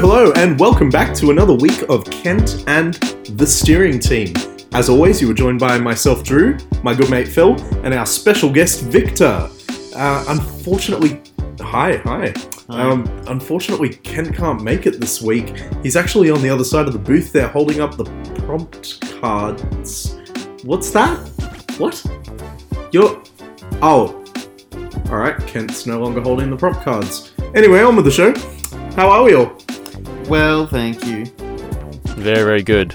Hello, and welcome back to another week of Kent and the steering team. As always, you are joined by myself, Drew, my good mate Phil, and our special guest, Victor. Uh, unfortunately, hi, hi. Um, unfortunately, Kent can't make it this week. He's actually on the other side of the booth there holding up the prompt cards. What's that? What? You're. Oh. Alright, Kent's no longer holding the prompt cards. Anyway, on with the show. How are we all? Well, thank you. Very, very good.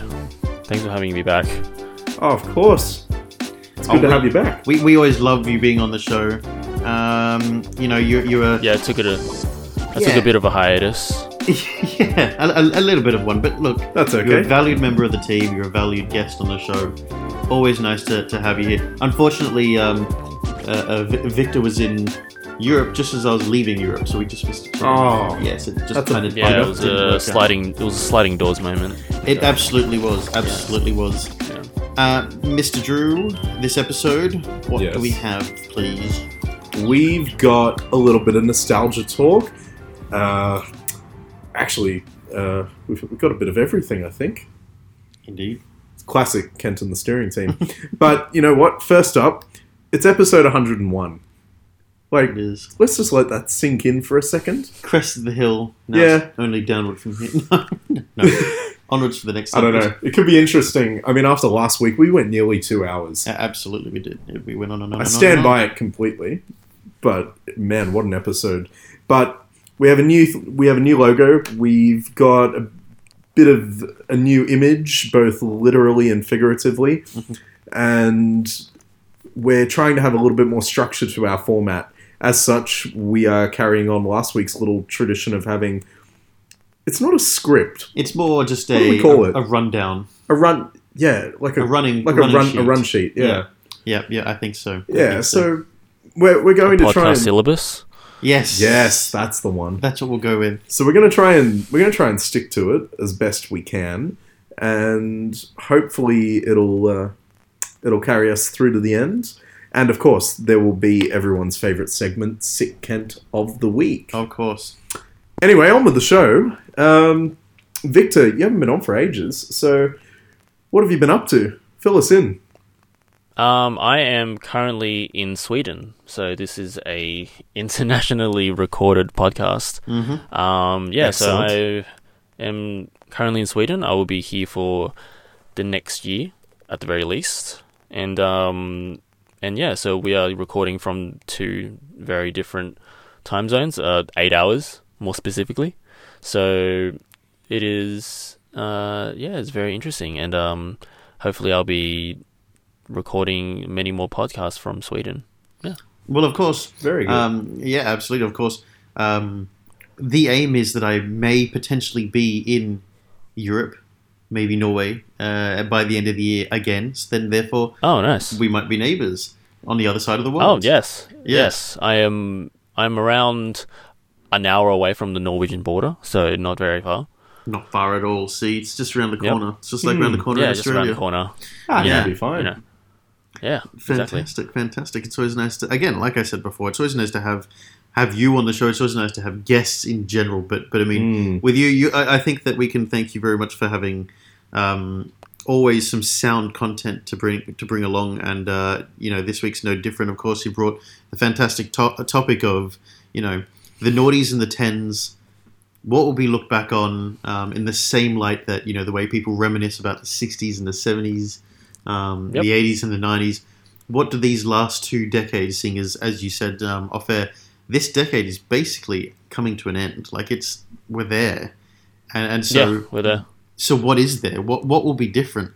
Thanks for having me back. Oh, of course. It's good Oh, to we- have you back. We, we always love you being on the show. Um, you know, you you were Yeah, I took it a, I took Yeah. a bit of a hiatus. yeah, a, a, a little bit of one. But look, That's okay. you're a valued member of the team. You're a valued guest on the show. Always nice to, to have you here. Unfortunately, um, uh, uh, Victor was in Europe just as I was leaving Europe, so we just missed it. Oh. yes, it just That's a- of Yeah, it was a sliding, it was a sliding doors moment. It absolutely was. Absolutely was. Yeah. Uh, Mr. Drew, this episode, what Yes. do we have, please? We've got a little bit of nostalgia talk. Uh, actually, uh, we've, we've got a bit of everything, I think. Indeed. It's classic Kent and the steering team. but you know what? First up, it's episode 101. Like, It is. let's just let that sink in for a second. Crest of the hill. Now Yeah. it's Only downward from here. no, no. Onwards for the next I don't know. It could be interesting. I mean, after last week, we went nearly two hours. A- Absolutely, we did. We went on and on. I and stand on by it completely. But man, what an episode! But we have a new we have a new logo. We've got a bit of a new image, both literally and figuratively, mm-hmm. and we're trying to have a little bit more structure to our format. As such, we are carrying on last week's little tradition of having. It's not a script, It's more just What do a we call a, it? a rundown, a run. Yeah, like a, a running, like running a run sheet. a run sheet. Yeah, Yeah. Yeah, yeah, I think so. I yeah. think so we're we're going to try Podcast and syllabus. yes, yes, that's the one. that's what we'll go with. So we're gonna try and we're gonna try and stick to it as best we can, and hopefully it'll uh, it'll carry us through to the end. And of course, there will be everyone's favorite segment, "Sick Kent of the Week." Of course. Anyway, on with the show. Um, Victor, you haven't been on for ages, so what have you been up to? Fill us in. Um, I am currently in Sweden, so this is a internationally recorded podcast. Mm-hmm. Um, yeah, so I am currently in Sweden. I will be here for the next year, at the very least, and um, and yeah, so we are recording from two very different time zones, uh, eight hours more specifically. So it is, uh, yeah, it's very interesting, and um, hopefully I'll be recording many more podcasts from Sweden. Yeah. Well, of course. Very good. Um, yeah, absolutely. Of course. Um, the aim is that I may potentially be in Europe, maybe Norway, uh, by the end of the year again. So then, therefore, Oh, nice. we might be neighbours on the other side of the world. Oh world. yes, yes. I am. I'm around an hour away from the Norwegian border, so not very far. Not far at all. See, it's just around the Yep. corner. It's just like Hmm. around the corner yeah, in just around the corner. ah, yeah, that'll be fine. You know. Yeah, exactly. Fantastic, fantastic. It's always nice to again, like I said before, it's always nice to have have you on the show. It's always nice to have guests in general. But but I mean, Mm. with you, you I, I think that we can thank you very much for having um, always some sound content to bring to bring along. And uh, you know, this week's no different. Of course, you brought the fantastic to- topic of you know the noughties and the tens. What will be looked back on um, in the same light that you know the way people reminisce about the '60s and the '70s, um, Yep. the '80s and the '90s. What do these last two decades, seeing as as you said um, off air, this decade is basically coming to an end. Like it's we're there, and and so yeah, we're there. so what is there? What what will be different?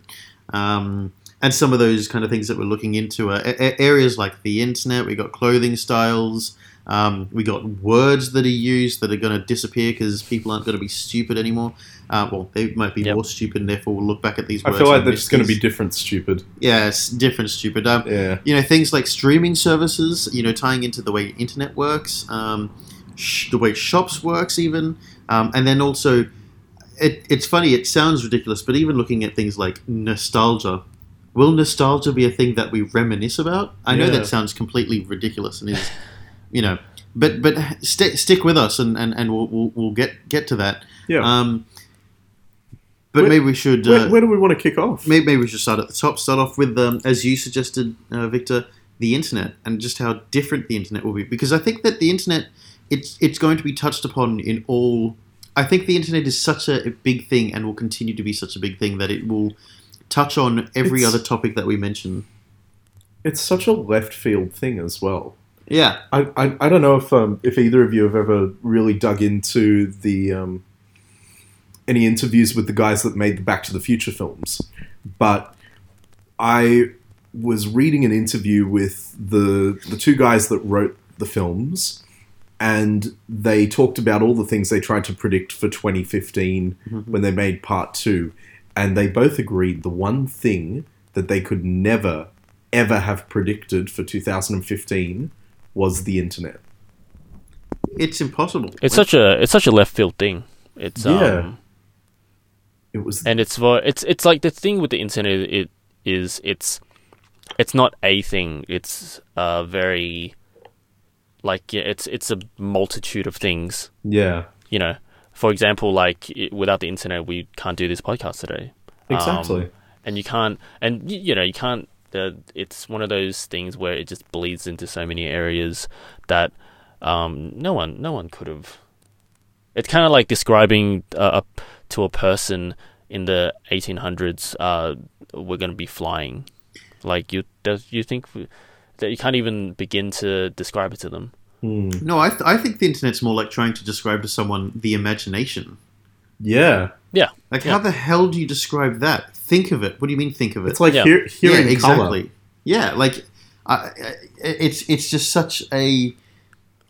Um, and some of those kind of things that we're looking into are a- areas like the internet. We got clothing styles. Um, we got words that are used that are going to disappear because people aren't going to be stupid anymore. Uh, well, they might be Yep. more stupid, and therefore we'll look back at these I words. feel like and they're just going to be different, stupid. yeah, it's different, stupid. Um, Yeah. you know things like streaming services you know tying into the way internet works um, sh- the way shops works even um, and then also it, it's funny it sounds ridiculous but even looking at things like nostalgia will nostalgia be a thing that we reminisce about i know that sounds completely ridiculous and is you know but but st- stick with us, and, and, and we'll, we'll we'll get get to that. Yeah. Um, but Where- maybe we should. where, Uh, where do we want to kick off? maybe, maybe we should start at the top. Start off with, um, as you suggested, uh, Victor, the internet, and just how different the internet will be. Because I think that the internet, it's it's going to be touched upon in all. I think the internet is such a, a big thing, and will continue to be such a big thing that it will touch on every It's- other topic that we mention. It's such a left field thing as well. Yeah, I, I, I don't know if um, if either of you have ever really dug into the um, any interviews with the guys that made the Back to the Future films, but I was reading an interview with the the two guys that wrote the films, and they talked about all the things they tried to predict for 2015 when they made Part Two, and they both agreed the one thing that they could never ever have predicted for 2015 was the internet. it's impossible. It's such a it's such a left field thing. It's Yeah. um, It was and it's for it's it's like the thing with the internet it is it's it's not a thing. It's uh very like yeah, it's it's a multitude of things. Yeah, you know for example like i without the internet we can't do this podcast today. Exactly. Um, and you can't and y- you know you can't uh, it's one of those things where it just bleeds into so many areas that um, no one no one could have it's kind of like describing uh, a, to a person in the 1800s uh, we're going to be flying like you does you think that you can't even begin to describe it to them Hmm. No, I, th- I think the internet's more like trying to describe to someone the imagination. Yeah, yeah Like, Yeah. how the hell do you describe that? Think of it. What do you mean, think of it? it's like Yeah. hear, hearing yeah, color. exactly. Yeah, like I I- it's it's just such a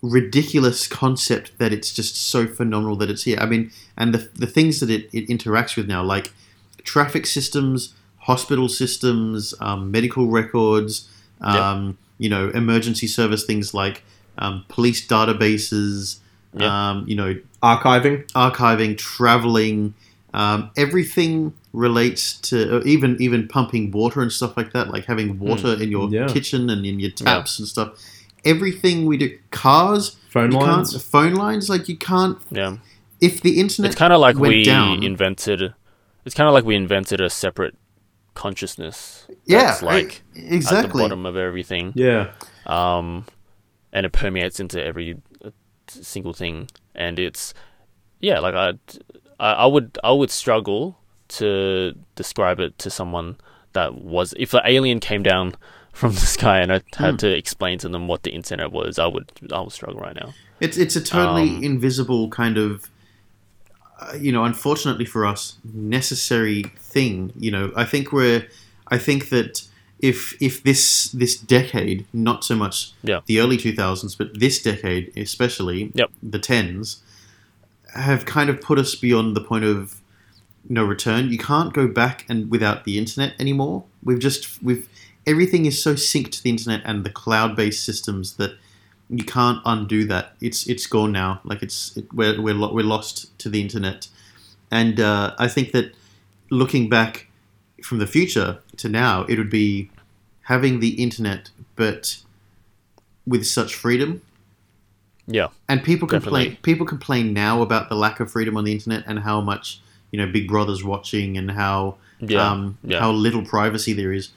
ridiculous concept that it's just so phenomenal that it's here. I mean, and the the things that it, it interacts with now, like traffic systems, hospital systems, um, medical records, um, you know, emergency service things like um, police databases, Yeah. um, you know, Archiving. archiving, traveling, um, everything relates to even even pumping water and stuff like that, like having water in your Yeah. kitchen and in your taps and stuff. Everything we do, cars, Phone lines. phone lines, like you can't. yeah. If the internet, it's kind of like we down, invented it's kind of like we invented a separate consciousness yeah, that's like e- at the bottom of everything. Yeah, um and it permeates into every uh, single thing. And it's yeah like I, I i would i would struggle to describe it to someone that was if an alien came down from the sky and i had Hmm. to explain to them what the internet was i would i would struggle right now It's it's a totally Um, invisible kind of, uh, you know, unfortunately for us, necessary thing. You know, I think we're, I think that if if this this decade, not so much Yeah. the early two thousands, but this decade especially, Yep. the tens, have kind of put us beyond the point of no return. You can't go back and without the internet anymore. We've just we've everything is so synced to the internet and the cloud based systems that you can't undo that. It's it's gone now. Like it's it, we're we're lo- we're lost to the internet, and uh, I think that looking back from the future to now, it would be having the internet, but with such freedom. yeah And people complain. Definitely. People complain now about the lack of freedom on the internet and how much you know Big Brother's watching and how Yeah, um, yeah. how little privacy there is.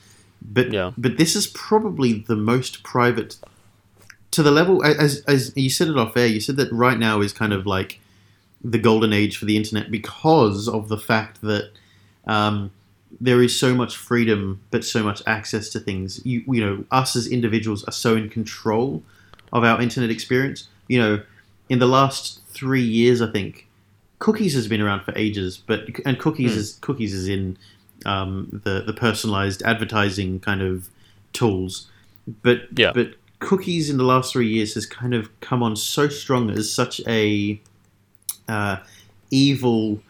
But Yeah. but this is probably the most private to the level as as you said it off air. You said that right now is kind of like the golden age for the internet because of the fact that um, there is so much freedom but so much access to things. You you know us as individuals are so in control of our internet experience. You know, in the last three years, I think cookies has been around for ages, but and cookies Hmm. is cookies is in um, the the personalized advertising kind of tools, but Yeah. but cookies in the last three years has kind of come on so strong as such a uh, evil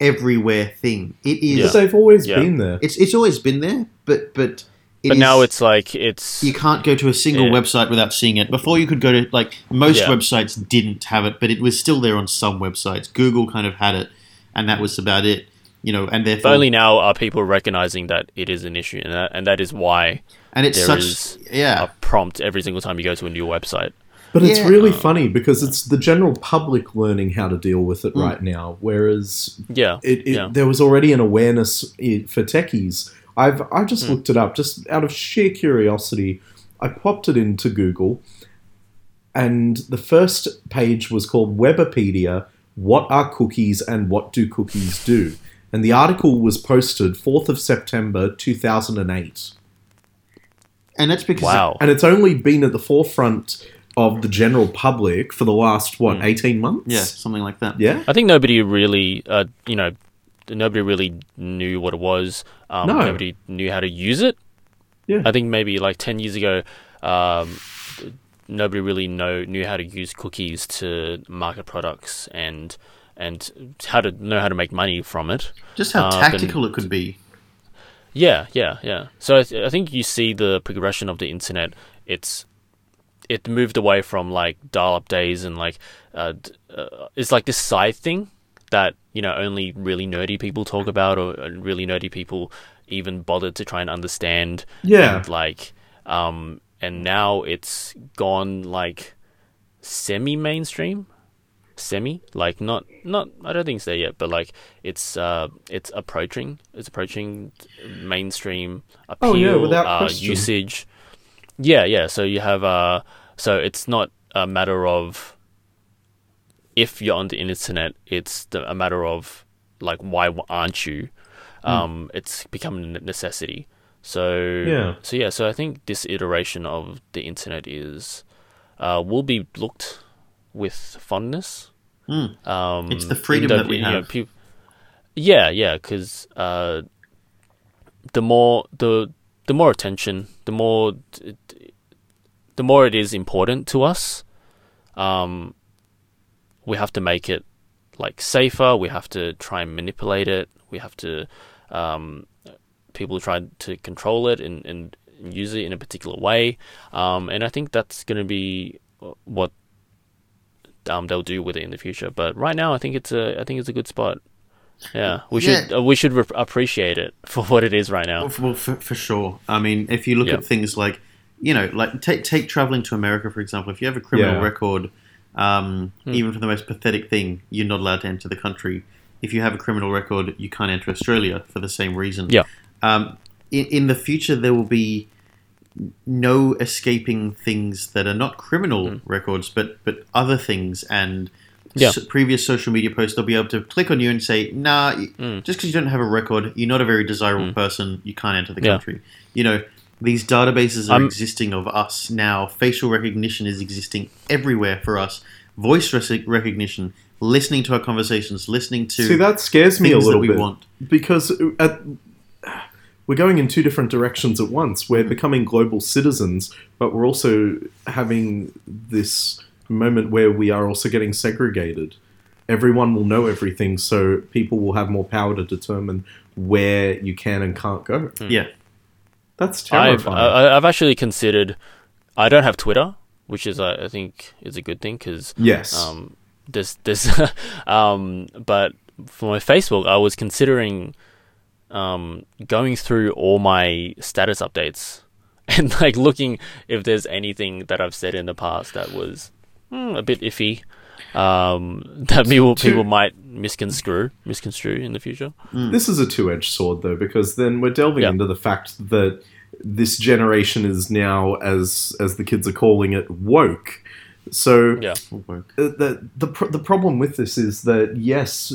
everywhere thing. It is. because they've always Yeah. been there. It's it's always been there, but but it but is- now it's like it's you can't go to a single Yeah. website without seeing it. Before you could go to like most Yeah. websites didn't have it, but it was still there on some websites. Google kind of had it, and that was about it. You know, and but therefore, only now are people recognizing that it is an issue and that, and that is why and it's there such is yeah. a prompt every single time you go to a new website But it's Yeah. really funny because it's the general public learning how to deal with it Mm. right now, whereas Yeah. it, it yeah. there was already an awareness for techies. I've I just Hmm. looked it up just out of sheer curiosity. I popped it into Google, and the first page was called Webopedia: What are cookies and what do cookies do? And the article was posted fourth of September two thousand and eight, And that's because Wow. and it's only been at the forefront of the general public for the last what Hmm. eighteen months. yeah, something like that. yeah. I think nobody really, uh, you know, nobody really knew what it was. Um, No. Nobody knew how to use it. Yeah. I think maybe like ten years ago, um, nobody really know knew how to use cookies to market products and and how to know how to make money from it. Just how but- tactical it could be. Yeah, yeah, yeah. So I, th- I think you see the progression of the internet. It's it moved away from like dial-up days and like uh, d- uh, it's like this side thing that you know only really nerdy people talk about or really nerdy people even bothered to try and understand. Yeah. And, like um, and now it's gone like semi-mainstream semi like not not i don't think so yet but like it's uh it's approaching it's approaching mainstream appeal Oh, yeah, without uh, question. usage yeah yeah so you have uh so it's not a matter of if you're on the internet it's the, a matter of like why aren't you Hmm. um it's become a necessity so Yeah. so yeah so i think this iteration of the internet is uh will be looked with fondness Mm. um, It's the freedom that we you know, have. yeah, yeah, because uh, the more the the more attention, the more the more it is important to us. Um, we have to make it like safer. We have to try and manipulate it. We have to um, people try to control it and, and use it in a particular way. Um, and I think that's going to be what um, they'll do with it in the future. But right now, I think it's a I think it's a good spot. Yeah, we should Yeah. uh, we should re- appreciate it for what it is right now. Well, for, well, for, for sure. I mean, if you look Yeah. at things like, you know, like take take traveling to America for example. If you have a criminal Yeah. record, um, Hmm. even for the most pathetic thing, you're not allowed to enter the country. If you have a criminal record, you can't enter Australia for the same reason. Yeah. Um, in, in the future, there will be no escaping things that are not criminal records, but but other things and. Yeah. s- previous social media posts, they'll be able to click on you and say, "Nah, Mm. just because you don't have a record, you're not a very desirable person. You can't enter the Yeah. country." You know, these databases are I'm- existing of us now. Facial recognition is existing everywhere for us. Voice rec- recognition, listening to our conversations, listening to See, that scares me a little bit want. because at, we're going in two different directions at once. We're Mm. becoming global citizens, but we're also having this moment where we are also getting segregated. Everyone will know everything, so people will have more power to determine where you can and can't go. Yeah, That's I've terrifying. I, I've actually considered. I don't have Twitter, which is I think is a good thing because yes. um, there's there's um, but for my Facebook, I was considering um, going through all my status updates and like looking if there's anything that I've said in the past that was hmm, a bit iffy. Um, that people people might misconstrue misconstrue in the future. This is a two-edged sword, though, because then we're delving Yeah. into the fact that this generation is now, as as the kids are calling it, woke. So Yeah. will work. uh, the the pr- the problem with this is that yes,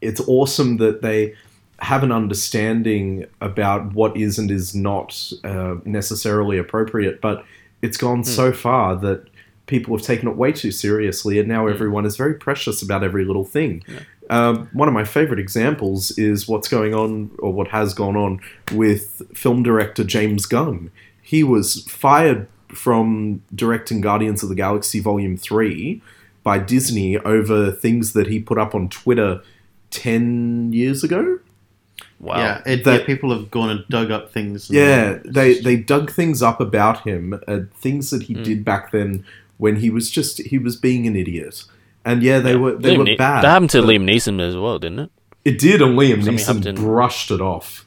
it's awesome that they have an understanding about what is and is not uh, necessarily appropriate, but it's gone so far that people have taken it way too seriously, and now everyone is very precious about every little thing. Um, one of my favorite examples is what's going on, or what has gone on, with film director James Gunn. He was fired from directing Guardians of the Galaxy Volume 3 by Disney over things that he put up on Twitter 10 years ago. Wow. Yeah, it, That- yeah, people have gone and dug up things. and- Yeah, they, they dug things up about him, uh, things that he did back then when he was just, he was being an idiot. And yeah, they were they Liam were Ne- bad. That happened to but Liam Neeson as well, didn't it? It did, and Liam Something Neeson happened in- brushed it off.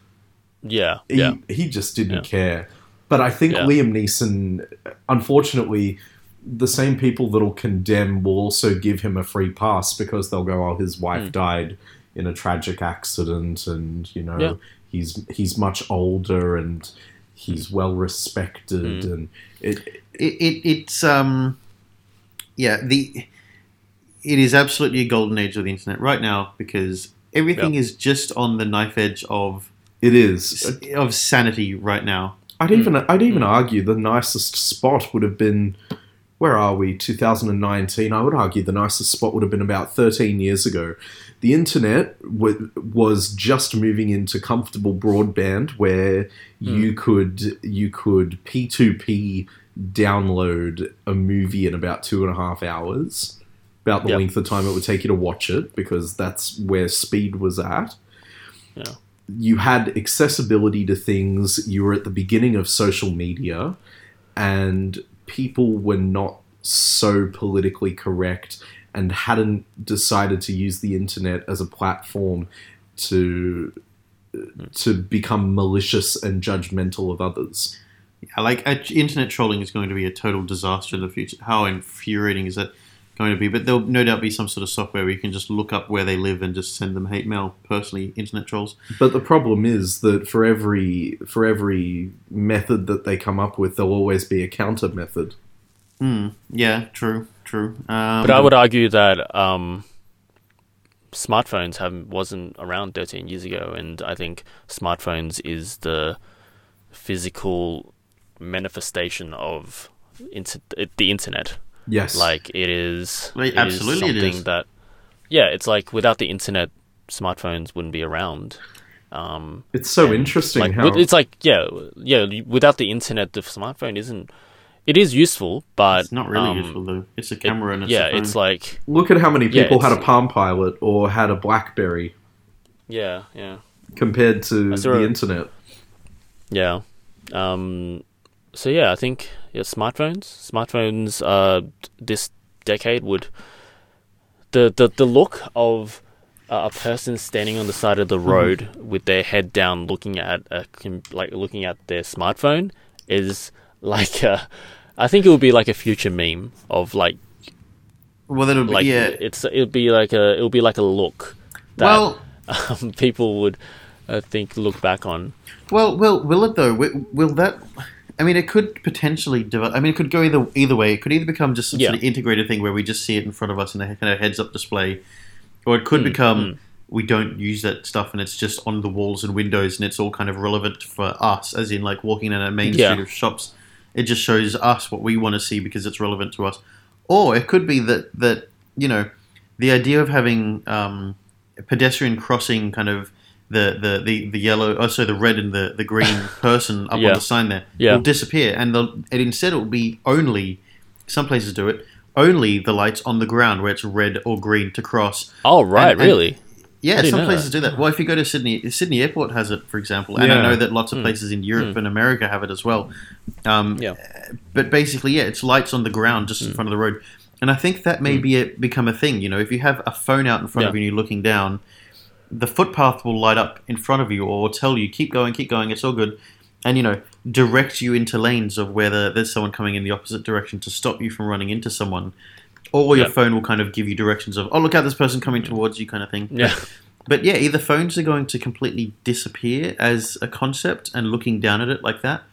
Yeah. he, yeah. he just didn't Yeah. care. But I think Yeah. Liam Neeson, unfortunately, the same people that'll condemn will also give him a free pass because they'll go, "Oh, his wife Mm. died in a tragic accident, and you know Yeah. he's he's much older and he's well respected, Mm. and it it, it it's um yeah the it is absolutely a golden age of the internet right now because everything is just on the knife edge of it is. of sanity right now. I'd even I'd even argue the nicest spot would have been where are we? 2019 I would argue the nicest spot would have been about 13 years ago the internet w- was just moving into comfortable broadband where hmm. you could you could P2P download a movie in about two and a half hours about the Yep. length of time it would take you to watch it because that's where speed was at Yeah. you had accessibility to things. You were at the beginning of social media, and people were not so politically correct and hadn't decided to use the internet as a platform to to become malicious and judgmental of others. Yeah, like uh, internet trolling is going to be a total disaster in the future. How infuriating is that going to be? But there'll no doubt be some sort of software where you can just look up where they live and just send them hate mail personally. Internet trolls. But the problem is that for every for every method that they come up with, there'll always be a counter method. Mm, yeah, true, true. Um, But I would argue that um, smartphones have wasn't around 13 years ago, and I think smartphones is the physical manifestation of inter- the internet. Yes, Like it is, Like, it is absolutely it something is. that, yeah, it's like without the internet, smartphones wouldn't be around. Um, it's so interesting like, how it's like yeah, yeah. Without the internet, the smartphone isn't. It is useful, but it's not really um, useful though. It's a it- camera and it's yeah, a phone. it's like Look at how many Yeah, people had a Palm Pilot or had a BlackBerry yeah, yeah. compared to the a- internet. Yeah. Um, so yeah, I think yeah, smartphones. Smartphones. Uh, this decade would the the the look of uh, a person standing on the side of the road with their head down, looking at a com- like looking at their smartphone, is like a, I think it would be like a future meme of like well, it'll be like yeah. it's it'll be like a it'll be like a look that Well, um, people would I think look back on. Well, well, will it though? Will, will that? I mean, it could potentially develop. I mean, it could go either either way. It could either become just some Yeah. sort of integrated thing where we just see it in front of us in a kind of heads-up display, or it could Mm, become we don't use that stuff and it's just on the walls and windows and it's all kind of relevant for us, as in like walking in a main Yeah. street of shops. It just shows us what we want to see because it's relevant to us. Or it could be that that you know the idea of having um, pedestrian crossing kind of the, the, the, the yellow oh so the red and the, the green person up Yeah. on the sign there Yeah. will disappear and and instead it will be only some places do it only the lights on the ground where it's red or green to cross Oh right, And- and- really? Yeah, some places that. do that. Well, if you go to Sydney, Sydney Airport has it, for example, and I know that lots Hmm. of places in Europe and America have it as well. Um, Yeah. But basically, yeah, it's lights on the ground just in Hmm. front of the road, and I think that may be a, become a thing. You know, if you have a phone out in front of you and you're looking down, the footpath will light up in front of you or tell you keep going, keep going, it's all good, and you know direct you into lanes of whether there's someone coming in the opposite direction to stop you from running into someone. Or your Yeah. phone will kind of give you directions of, oh, look out, this person coming towards you, kind of thing. Yeah. But yeah, either phones are going to completely disappear as a concept and looking down at it like that,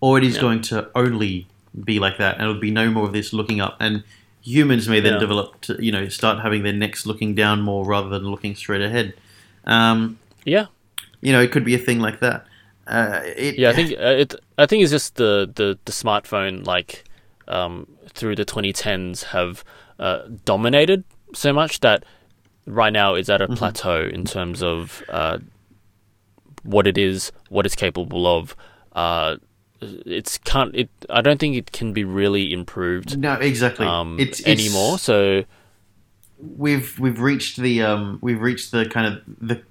or it is Yeah. going to only be like that, and it'll be no more of this looking up. And humans may then Yeah. develop to, you know, start having their necks looking down more rather than looking straight ahead. Um, Yeah. you know, it could be a thing like that. Uh, it, Yeah, I think uh, it. I think it's just the the, the smartphone like um, through the 2010s have uh, dominated so much that right now it's at a plateau in terms of uh, what it is, what it's capable of. Uh, it's can't. It. I don't think it can be really improved no, exactly. um, it's, it's anymore. So we've we've reached the um, we've reached the kind of the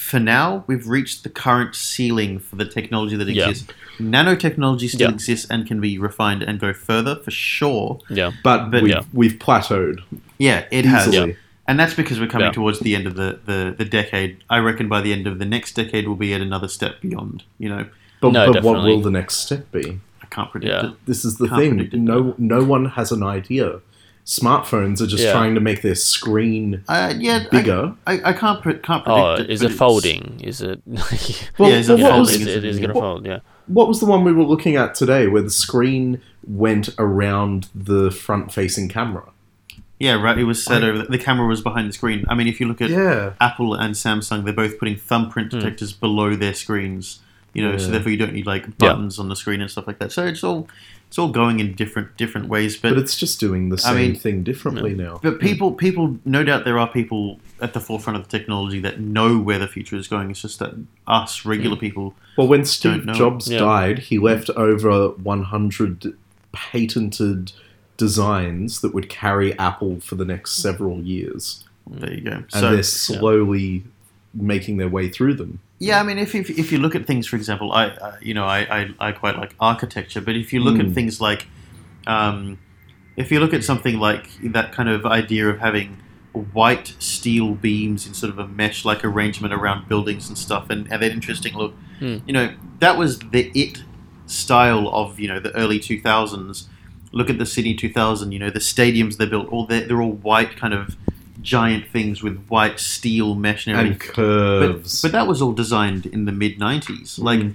for now we've reached the current ceiling for the technology that Yeah. exists. Nanotechnology still Yeah. exists and can be refined and go further for sure. yeah, But, But- we've, Yeah. we've plateaued Yeah, it has. easily. And that's because we're coming Yeah. towards the end of the, the, the decade. I reckon by the end of the next decade we'll be at another step beyond, you know. But, No, but what definitely. will the next step be? I can't predict Yeah. it. This is the Can't thing. predict it, No, no one has an idea. Smartphones are just Yeah. trying to make their screen Uh, yeah, bigger. I, I, can't pre- can't predict Oh, it. is it folding? Is it? Well, Yeah, is it what, folding? was, it, it is going to fold. Yeah. what was the one we were looking at today, where the screen went around the front-facing camera? Yeah, right. It was set I- over. The camera was behind the screen. I mean, if you look at Yeah, Apple and Samsung, they're both putting thumbprint Hmm. detectors below their screens. You know, so therefore you don't need like buttons on the screen and stuff like that. So it's all it's all going in different different ways. But but it's just doing the I same mean- thing differently now. but people people no doubt there are people at the forefront of the technology that know where the future is going. It's just that us regular people. Well, when Steve Don't know. Jobs Yeah. died, he left over 100 patented designs that would carry Apple for the next several years, There you go. and So they're slowly making their way through them. Yeah, I mean, if, if, if you look at things, for example, I, I you know I, I, I quite like architecture, but if you look Mm. at things like, um, if you look at something like that kind of idea of having white steel beams in sort of a mesh-like arrangement around buildings and stuff, and, and that interesting look, Hmm. you know, that was the it style of you know the early two thousands. Look at the Sydney two thousand. You know, the stadiums they built, all they're, they're all white kind of giant things with white steel mesh and And curves. but, but that was all designed in the mid 90s like Mm.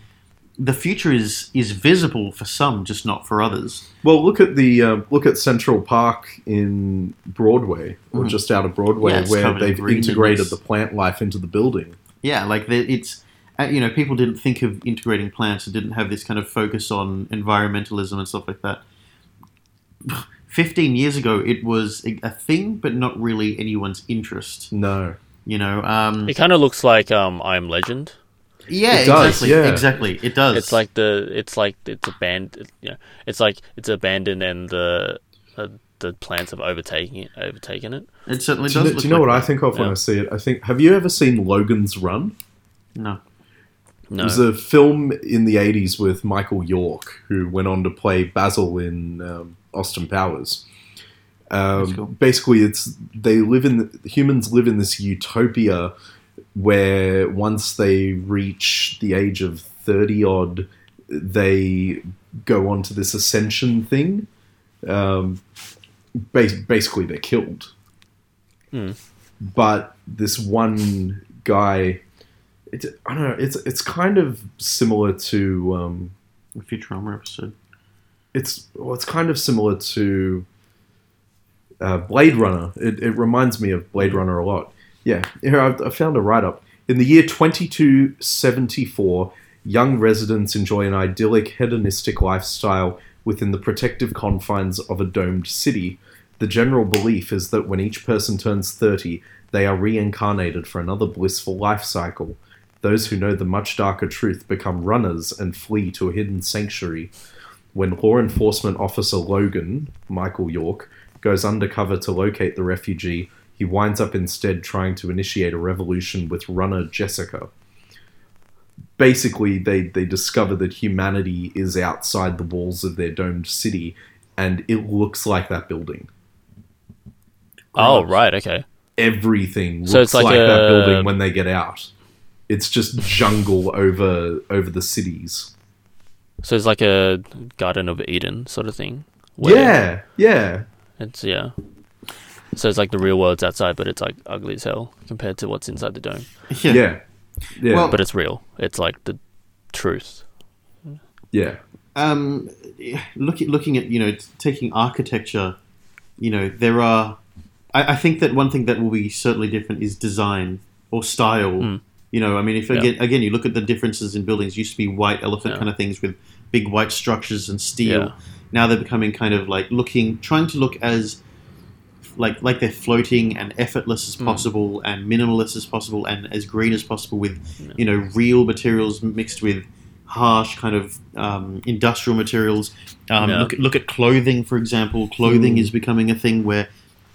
the future is is visible for some just not for others Well, look at the uh, look at Central Park in Broadway, or Mhm. just out of Broadway, Yeah, where they've integrated the plant life into the building. yeah like the, it's uh, you know people didn't think of integrating plants and didn't have this kind of focus on environmentalism and stuff like that 15 years ago it was a, a thing but not really anyone's interest No, you know um, It kind of looks like um, I Am Legend. yeah It does, exactly yeah. exactly it does It's like the it's like it's abandoned. Yeah, it's like it's abandoned and the uh, the plants have overtaken it. Overtaken it. it certainly do does know, look do you know like what I think of when I see it? I think have you ever seen Logan's Run? no No. It was a film in the 80s with Michael York, who went on to play Basil in um, Austin Powers. Um, cool. Basically, it's they live in humans live in this utopia where once they reach the age of 30 odd, they go on to this ascension thing. Um, bas- basically, they're killed. Hmm. But this one guy it's I don't know. It's it's kind of similar to um, a Futurama episode it's well, it's kind of similar to uh, Blade Runner. It, it reminds me of Blade Runner a lot. Yeah, here I, I found a write up. In the year 2274, young residents enjoy an idyllic hedonistic lifestyle within the protective confines of a domed city. The general belief is that when each person turns 30, they are reincarnated for another blissful life cycle. Those who know the much darker truth become runners and flee to a hidden sanctuary. When law enforcement officer Logan, Michael York, goes undercover to locate the refugee, he winds up instead trying to initiate a revolution with runner Jessica. Basically, they, they discover that humanity is outside the walls of their domed city, and it looks like that building. oh right, okay. Everything looks So it's like like, that a- building when they get out. It's just jungle over over the cities. So it's like a Garden of Eden sort of thing. Yeah, yeah. It's yeah. So it's like the real world's outside, but it's like ugly as hell compared to what's inside the dome. Yeah. Yeah. Well- But it's real. It's like the truth. yeah. um, look at, looking at you know t- taking architecture, you know there are. I, I think that one thing that will be certainly different is design or style. Mm. You know, I mean, if Yeah. again, again you look at the differences in buildings, used to be white elephant Yeah. kind of things with big white structures and steel. Now they're becoming kind of like looking, trying to look as like like they're floating and effortless as Mm. possible and minimalist as possible and as green as possible with you know real materials mixed with harsh kind of um, industrial materials. Um. Look at look at clothing, for example. Clothing Mm. is becoming a thing where.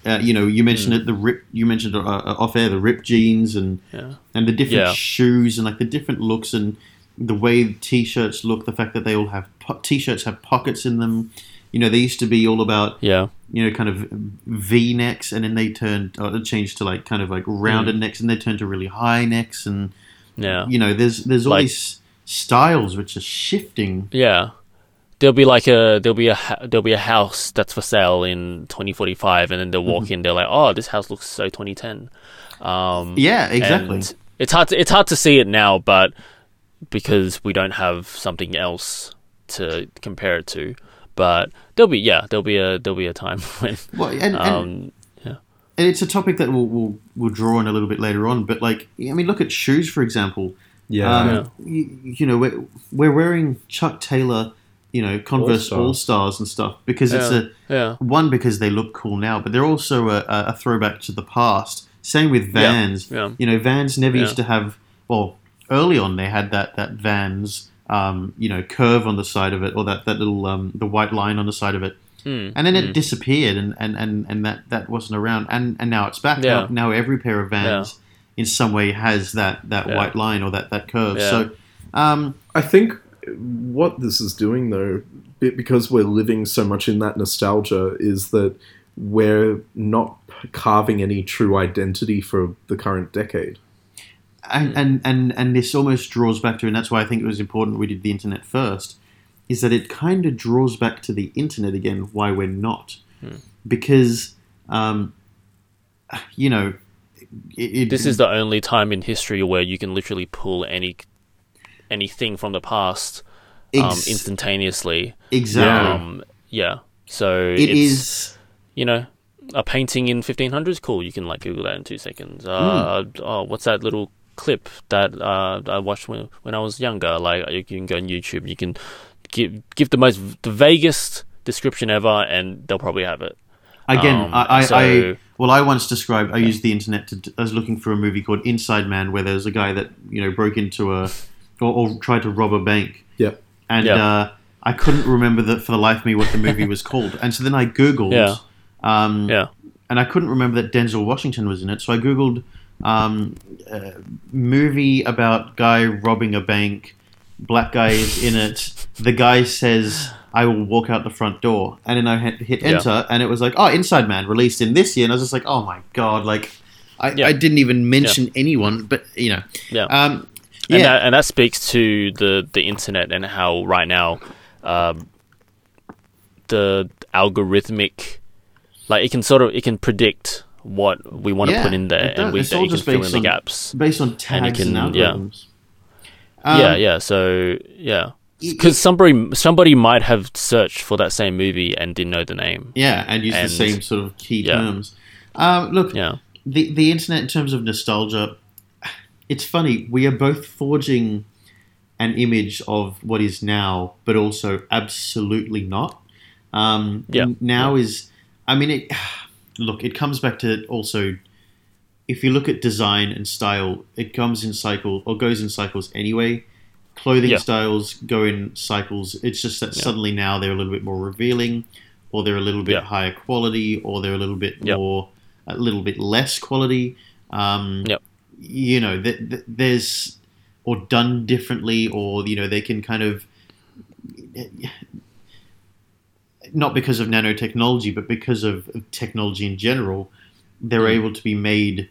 Uh, you know, you mentioned it. The rip. You mentioned uh, uh, off air the rip jeans and Yeah. and the different Yeah. shoes and like the different looks and the way t-shirts look. The fact that they all have po- t-shirts have pockets in them. You know, they used to be all about Yeah. you know, kind of V necks, and then they turned, uh, changed to like kind of like rounded necks, and they turned to really high necks, and Yeah. you know, there's there's all Like- these styles which are shifting. Yeah. There'll be like a there'll be a there'll be a house that's for sale in 2045, and then they'll walk in. They're like, oh, this house looks so 2010. Um, Yeah, exactly. it's hard. To, it's hard to see it now, but because we don't have something else to compare it to. But there'll be yeah, there'll be a there'll be a time when Well, and, and, um, and it's a topic that we'll, we'll we'll draw on a little bit later on. But like, I mean, look at shoes for example. Yeah. Um, Yeah. You, you know, we're, we're wearing Chuck Taylor, you know, Converse All-Star. All Stars and stuff because it's a yeah, one because they look cool now, but they're also a, a throwback to the past. Same with Vans. yeah. You know, Vans never Yeah. used to have. Well, early on they had that that Vans, um, you know, curve on the side of it, or that that little um, the white line on the side of it, Mm, and then it mm. disappeared, and, and, and, and that, that wasn't around, and and now it's back. Yeah. Now, now every pair of Vans, in some way, has that that Yeah. white line or that that curve. Yeah. So, um, I think what this is doing, though, because we're living so much in that nostalgia, is that we're not carving any true identity for the current decade. and, and, and, and this almost draws back to, and that's why I think it was important we did the internet first, is that it kind of draws back to the internet again, why we're not. Because, um, you know, it, it, this is the only time in history where you can literally pull any anything from the past um, ex- instantaneously. exactly. Um, yeah. So It it's, is you know, a painting in 1500s, cool. You can like Google that in two seconds. Uh, Oh, what's that little clip that uh, I watched when, when I was younger? Like you can go on YouTube, you can give give the most the vaguest description ever, and they'll probably have it. Again, Um, I, I, so- I well, I once described. I used the internet to. I was looking for a movie called Inside Man, where there's a guy that you know broke into a or, or tried to rob a bank, Yep. and Yeah. uh, I couldn't remember that for the life of me what the movie was called. And so then I googled, Yeah. um, Yeah. and I couldn't remember that Denzel Washington was in it. So I googled um, uh, movie about guy robbing a bank. Black guy is in it. The guy says, "I will walk out the front door," and then I hit, hit Yeah. enter, and it was like, "Oh, Inside Man, released in this year," and I was just like, "Oh my god!" Like, I, Yeah. I didn't even mention anyone, but you know, Yeah. um, and yeah, that and that speaks to the the internet and how right now um, the algorithmic like it can sort of it can predict what we want to Yeah, put in there and we It's all can just fill in based the on- gaps based on tags and, can- yeah. algorithms. Um, yeah yeah so yeah because somebody somebody might have searched for that same movie and didn't know the name Yeah, and use And- the same sort of key yeah. terms. Um, look, yeah the the internet in terms of nostalgia, it's funny. We are both forging an image of what is now, but also absolutely not. Um, Yeah. Now is, I mean, it. Look, it comes back to also. If you look at design and style, it comes in cycle or goes in cycles anyway. Clothing Yeah. styles go in cycles. It's just that Yeah. suddenly now they're a little bit more revealing, or they're a little bit Yeah. higher quality, or they're a little bit more, a little bit less quality. Um, Yep. You know, th- th- there's or done differently, or you know, they can kind of not because of nanotechnology, but because of, of technology in general, they're Mm. able to be made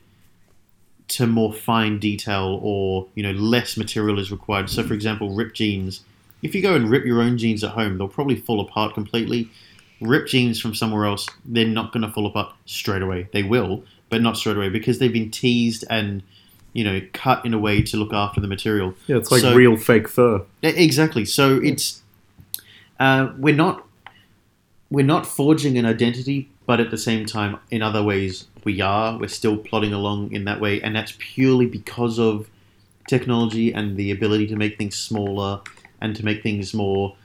to more fine detail or you know less material is required. So, for example, ripped jeans. If you go and rip your own jeans at home, they'll probably fall apart completely. Rip jeans from somewhere else, they're not going to fall apart straight away. They will, but not straight away because they've been teased and you know cut in a way to look after the material. Yeah, it's like So- real fake fur. Exactly. So it's uh, we're not we're not forging an identity, but at the same time, in other ways, we are. We're still plodding along in that way, and that's purely because of technology and the ability to make things smaller and to make things more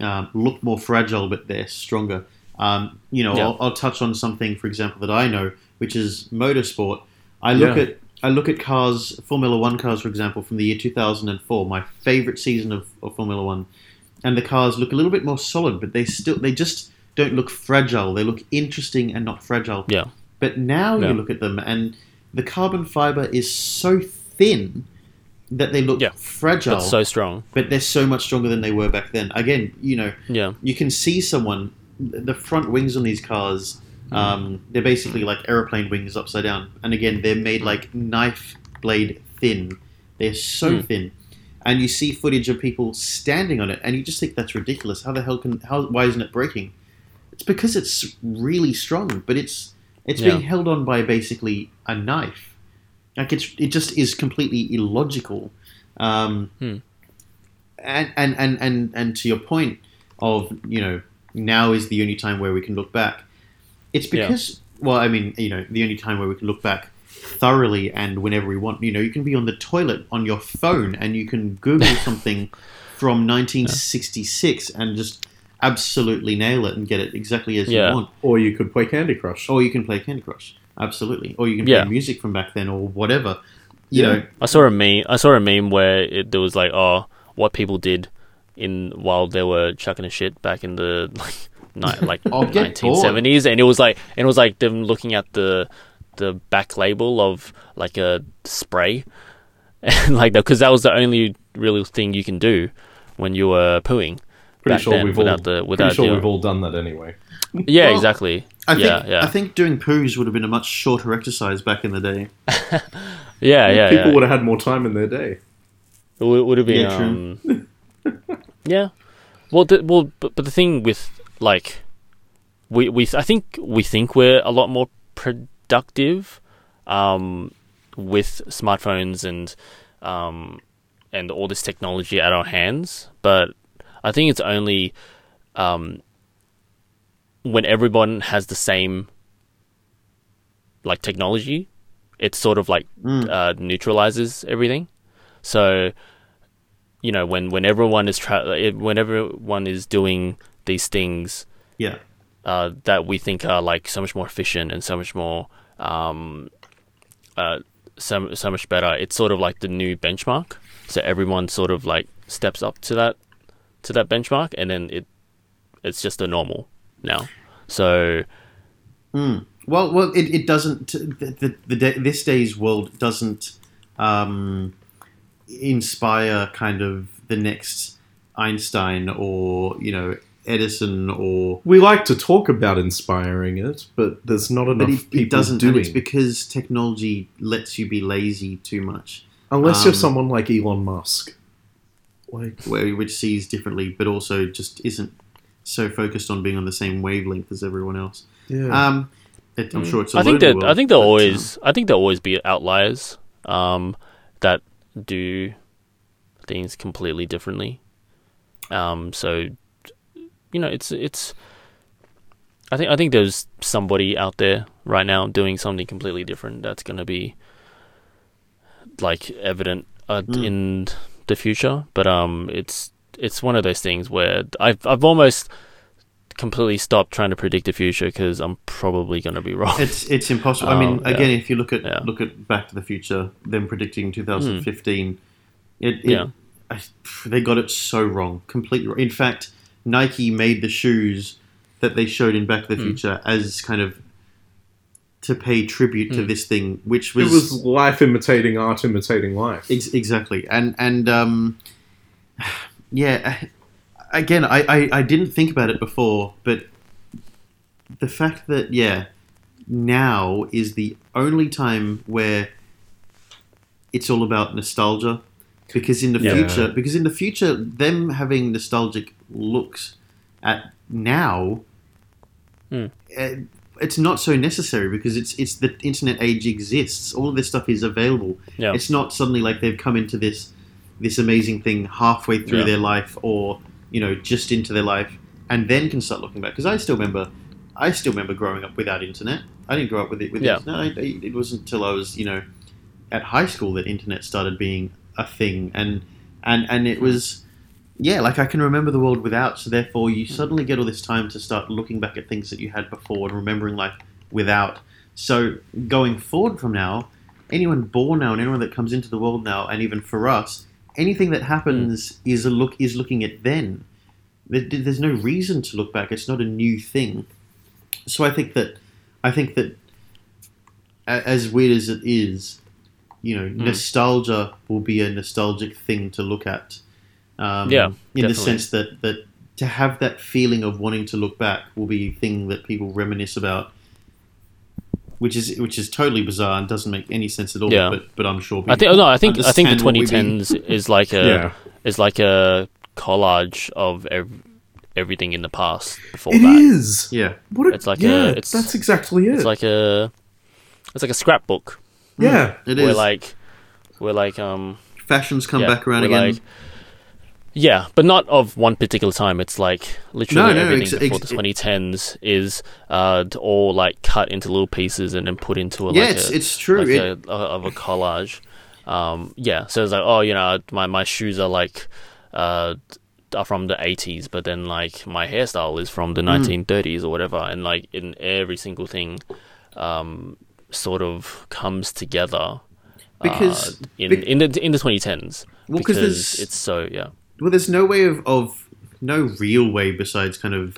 um, look more fragile, but they're stronger. Um, you know, Yeah. I'll, I'll touch on something, for example, that I know, which is motorsport. I look Yeah. at I look at cars, Formula One cars, for example, from the year 2004, my favorite season of, of Formula One, and the cars look a little bit more solid, but they still they just don't look fragile. They look interesting and not fragile. Yeah. But now Yeah. you look at them, and the carbon fiber is so thin that they look Yeah. fragile, That's so strong. but they're so much stronger than they were back then. Again, you know, Yeah. you can see someone the front wings on these cars um, they're basically like aeroplane wings upside down and again they're made like knife blade thin they're so Mm. thin and you see footage of people standing on it, and you just think that's ridiculous. How the hell can how why isn't it breaking? It's because it's really strong, but it's it's being held on by basically a knife. Like it's it just is completely illogical. Um, Hmm. and, and and and and to your point of you know now is the only time where we can look back. It's Yeah. because well, I mean you know the only time where we can look back thoroughly and whenever we want. You know, you can be on the toilet on your phone and you can Google something from 1966 and just absolutely nail it and get it exactly as Yeah. you want. Or you could play Candy Crush. Or you can play Candy Crush, absolutely. Or you can Yeah. play music from back then or whatever. You Yeah. know, I saw a meme. I saw a meme where it, there was like, oh, what people did in while they were chucking a shit back in the like, ni- like Oh, get nineteen seventies, and it was like, and it was like them looking at the the back label of like a spray, and like because that was the only real thing you can do when you were pooing. Pretty sure then we've all without the pretty without sure the- we've all done that anyway. yeah Well, exactly I think yeah yeah I think doing poos would have been a much shorter exercise back in the day. yeah yeah People yeah. would have had more time in their day. It would, would have been. Yeah, true. um, yeah. Well, the, well, but, but the thing with like, we we I think we think we're a lot more productive, um, with smartphones and um, and all this technology at our hands. But I think it's only um, when everyone has the same like technology, it sort of like Mm. uh, neutralizes everything. So, you know, when when everyone is tra- when everyone is doing these things Yeah. uh, that we think are like so much more efficient and so much more um, uh, so so much better, it's sort of like the new benchmark. So everyone sort of like steps up to that to that benchmark, and then it it's just a normal now. So Mm. Well, well, it, it doesn't. The, the, the this day's world doesn't um, inspire kind of the next Einstein or you know Edison or. We like to talk about inspiring it, but there's not enough But it, people it doesn't. doing. And it's because technology lets you be lazy too much, Unless you're um, someone like Elon Musk. Like, where which sees differently, but also just isn't so focused on being on the same wavelength as everyone else. yeah. Um, it, I'm sure it's. I I think that I think there'll always I think there'll always be outliers um, that do things completely differently. Um, so you know, it's it's. I think I think there's somebody out there right now doing something completely different that's going to be like evident uh, Mm. in the future. But um, it's it's one of those things where I've I've almost completely stopped trying to predict the future because I'm probably going to be wrong. It's it's impossible. I mean, Um, yeah. again, if you look at Yeah. look at Back to the Future, them predicting 2015, it, it Yeah. I, they got it so wrong, completely wrong. In fact, Nike made the shoes that they showed in Back to the Hmm. Future as kind of to pay tribute to Hmm. this thing, which it was, was life imitating art imitating life. ex- exactly, and and um, yeah. Again, I, I, I didn't think about it before, but the fact that yeah, now is the only time where it's all about nostalgia because in the Yeah. future because in the future them having nostalgic looks at now Hmm. eh, it's not so necessary because it's it's the internet age exists all of this stuff is available Yeah. it's not suddenly like they've come into this this amazing thing halfway through Yeah. their life or you know just into their life and then can start looking back because I still remember I still remember growing up without internet I didn't grow up with it with Yeah. internet I, I, it wasn't until I was you know at high school that internet started being a thing and and and it was yeah like I can remember the world without so therefore you suddenly get all this time to start looking back at things that you had before and remembering life without. So going forward from now anyone born now and anyone that comes into the world now and even for us anything that happens hmm. is a look is looking at then. There's no reason to look back. It's not a new thing. So I think that I think that as weird as it is, you know, hmm. nostalgia will be a nostalgic thing to look at. Um, Yeah, in the sense that that to have that feeling of wanting to look back will be a thing that people reminisce about which is which is totally bizarre and doesn't make any sense at all. Yeah. But but I'm sure. I think no, I think I think the understand what we mean. 2010s is like a Yeah. is like a collage of ev- everything in the past before It that. is. Yeah, What a, It's like yeah, a- it's- that's exactly it. It's like a it's like a scrapbook yeah, it where is. like where like um Fashions come yeah, back around again. like- yeah, but not of one particular time. It's like literally No, no, everything ex- before ex- the 2010s is uh all like cut into little pieces and then put into a yeah, like it's a, it's true. like It- a, of a collage. Um, yeah, so it's like, oh, you know, my my shoes are like uh are from the 80s, but then like my hairstyle is from the Hmm. 1930s or whatever, and like in every single thing, um, sort of comes together. Because- uh, in bec- in the in the 2010s Well, 'cause because it's so yeah well, there's no way of, of no real way besides kind of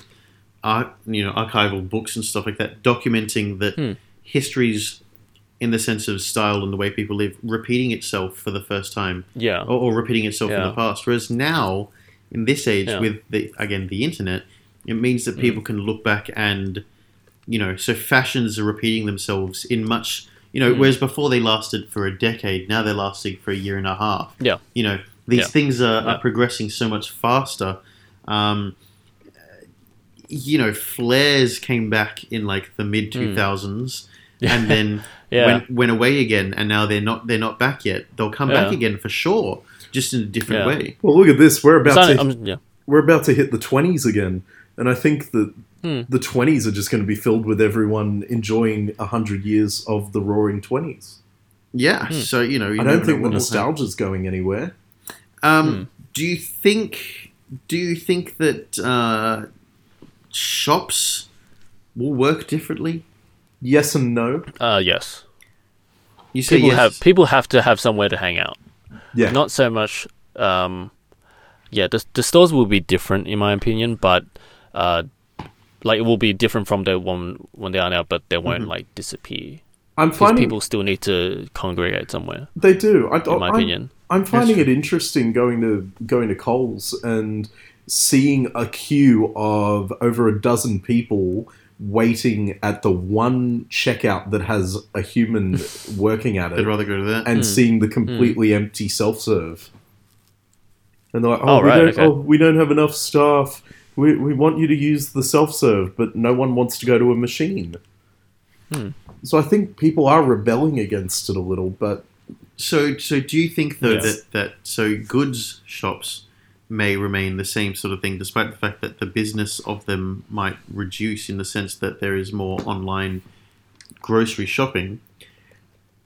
art, you know, archival books and stuff like that, documenting that Hmm. history's in the sense of style and the way people live, repeating itself for the first time, yeah or, or repeating itself in the past. Whereas now, in this age, Yeah. with the again the internet, it means that people can look back and, you know, so fashions are repeating themselves in much. You know, Mm. whereas before they lasted for a decade, now they're lasting for a year and a half yeah you know these Yeah. things are, Yeah. are progressing so much faster um, you know flares came back in like the mid 2000s and then Hmm. Yeah. went, went away again and now they're not they're not back yet they'll come back again for sure just in a different Yeah. way Well, look at this. We're about So to I'm- yeah we're about to hit the twenties again, and I think that Hmm. the twenties are just going to be filled with everyone enjoying a hundred years of the Roaring Twenties. yeah Hmm. so you know you I don't think the what will nostalgia's going anywhere. Happen. Hmm. um, do you think do you think that uh, shops will work differently Yes and no. uh yes you say people yes have people have to have somewhere to hang out Yeah, not so much um yeah the, the stores will be different in my opinion but uh like it will be different from the one when they are now but they won't like disappear I'm because finding people still need to congregate somewhere they do. I, in my I'm, opinion I'm finding it interesting going to going to Coles and seeing a queue of over a dozen people waiting at the one checkout that has a human working at it. it rather go to that and seeing the completely empty self serve. And they're like, oh, Oh, we right, don't, okay. oh, we don't have enough staff. We, we want you to use the self serve, but no one wants to go to a machine. Hmm. So I think people are rebelling against it a little, but So, so do you think though Yes. that that so goods shops may remain the same sort of thing, despite the fact that the business of them might reduce in the sense that there is more online grocery shopping?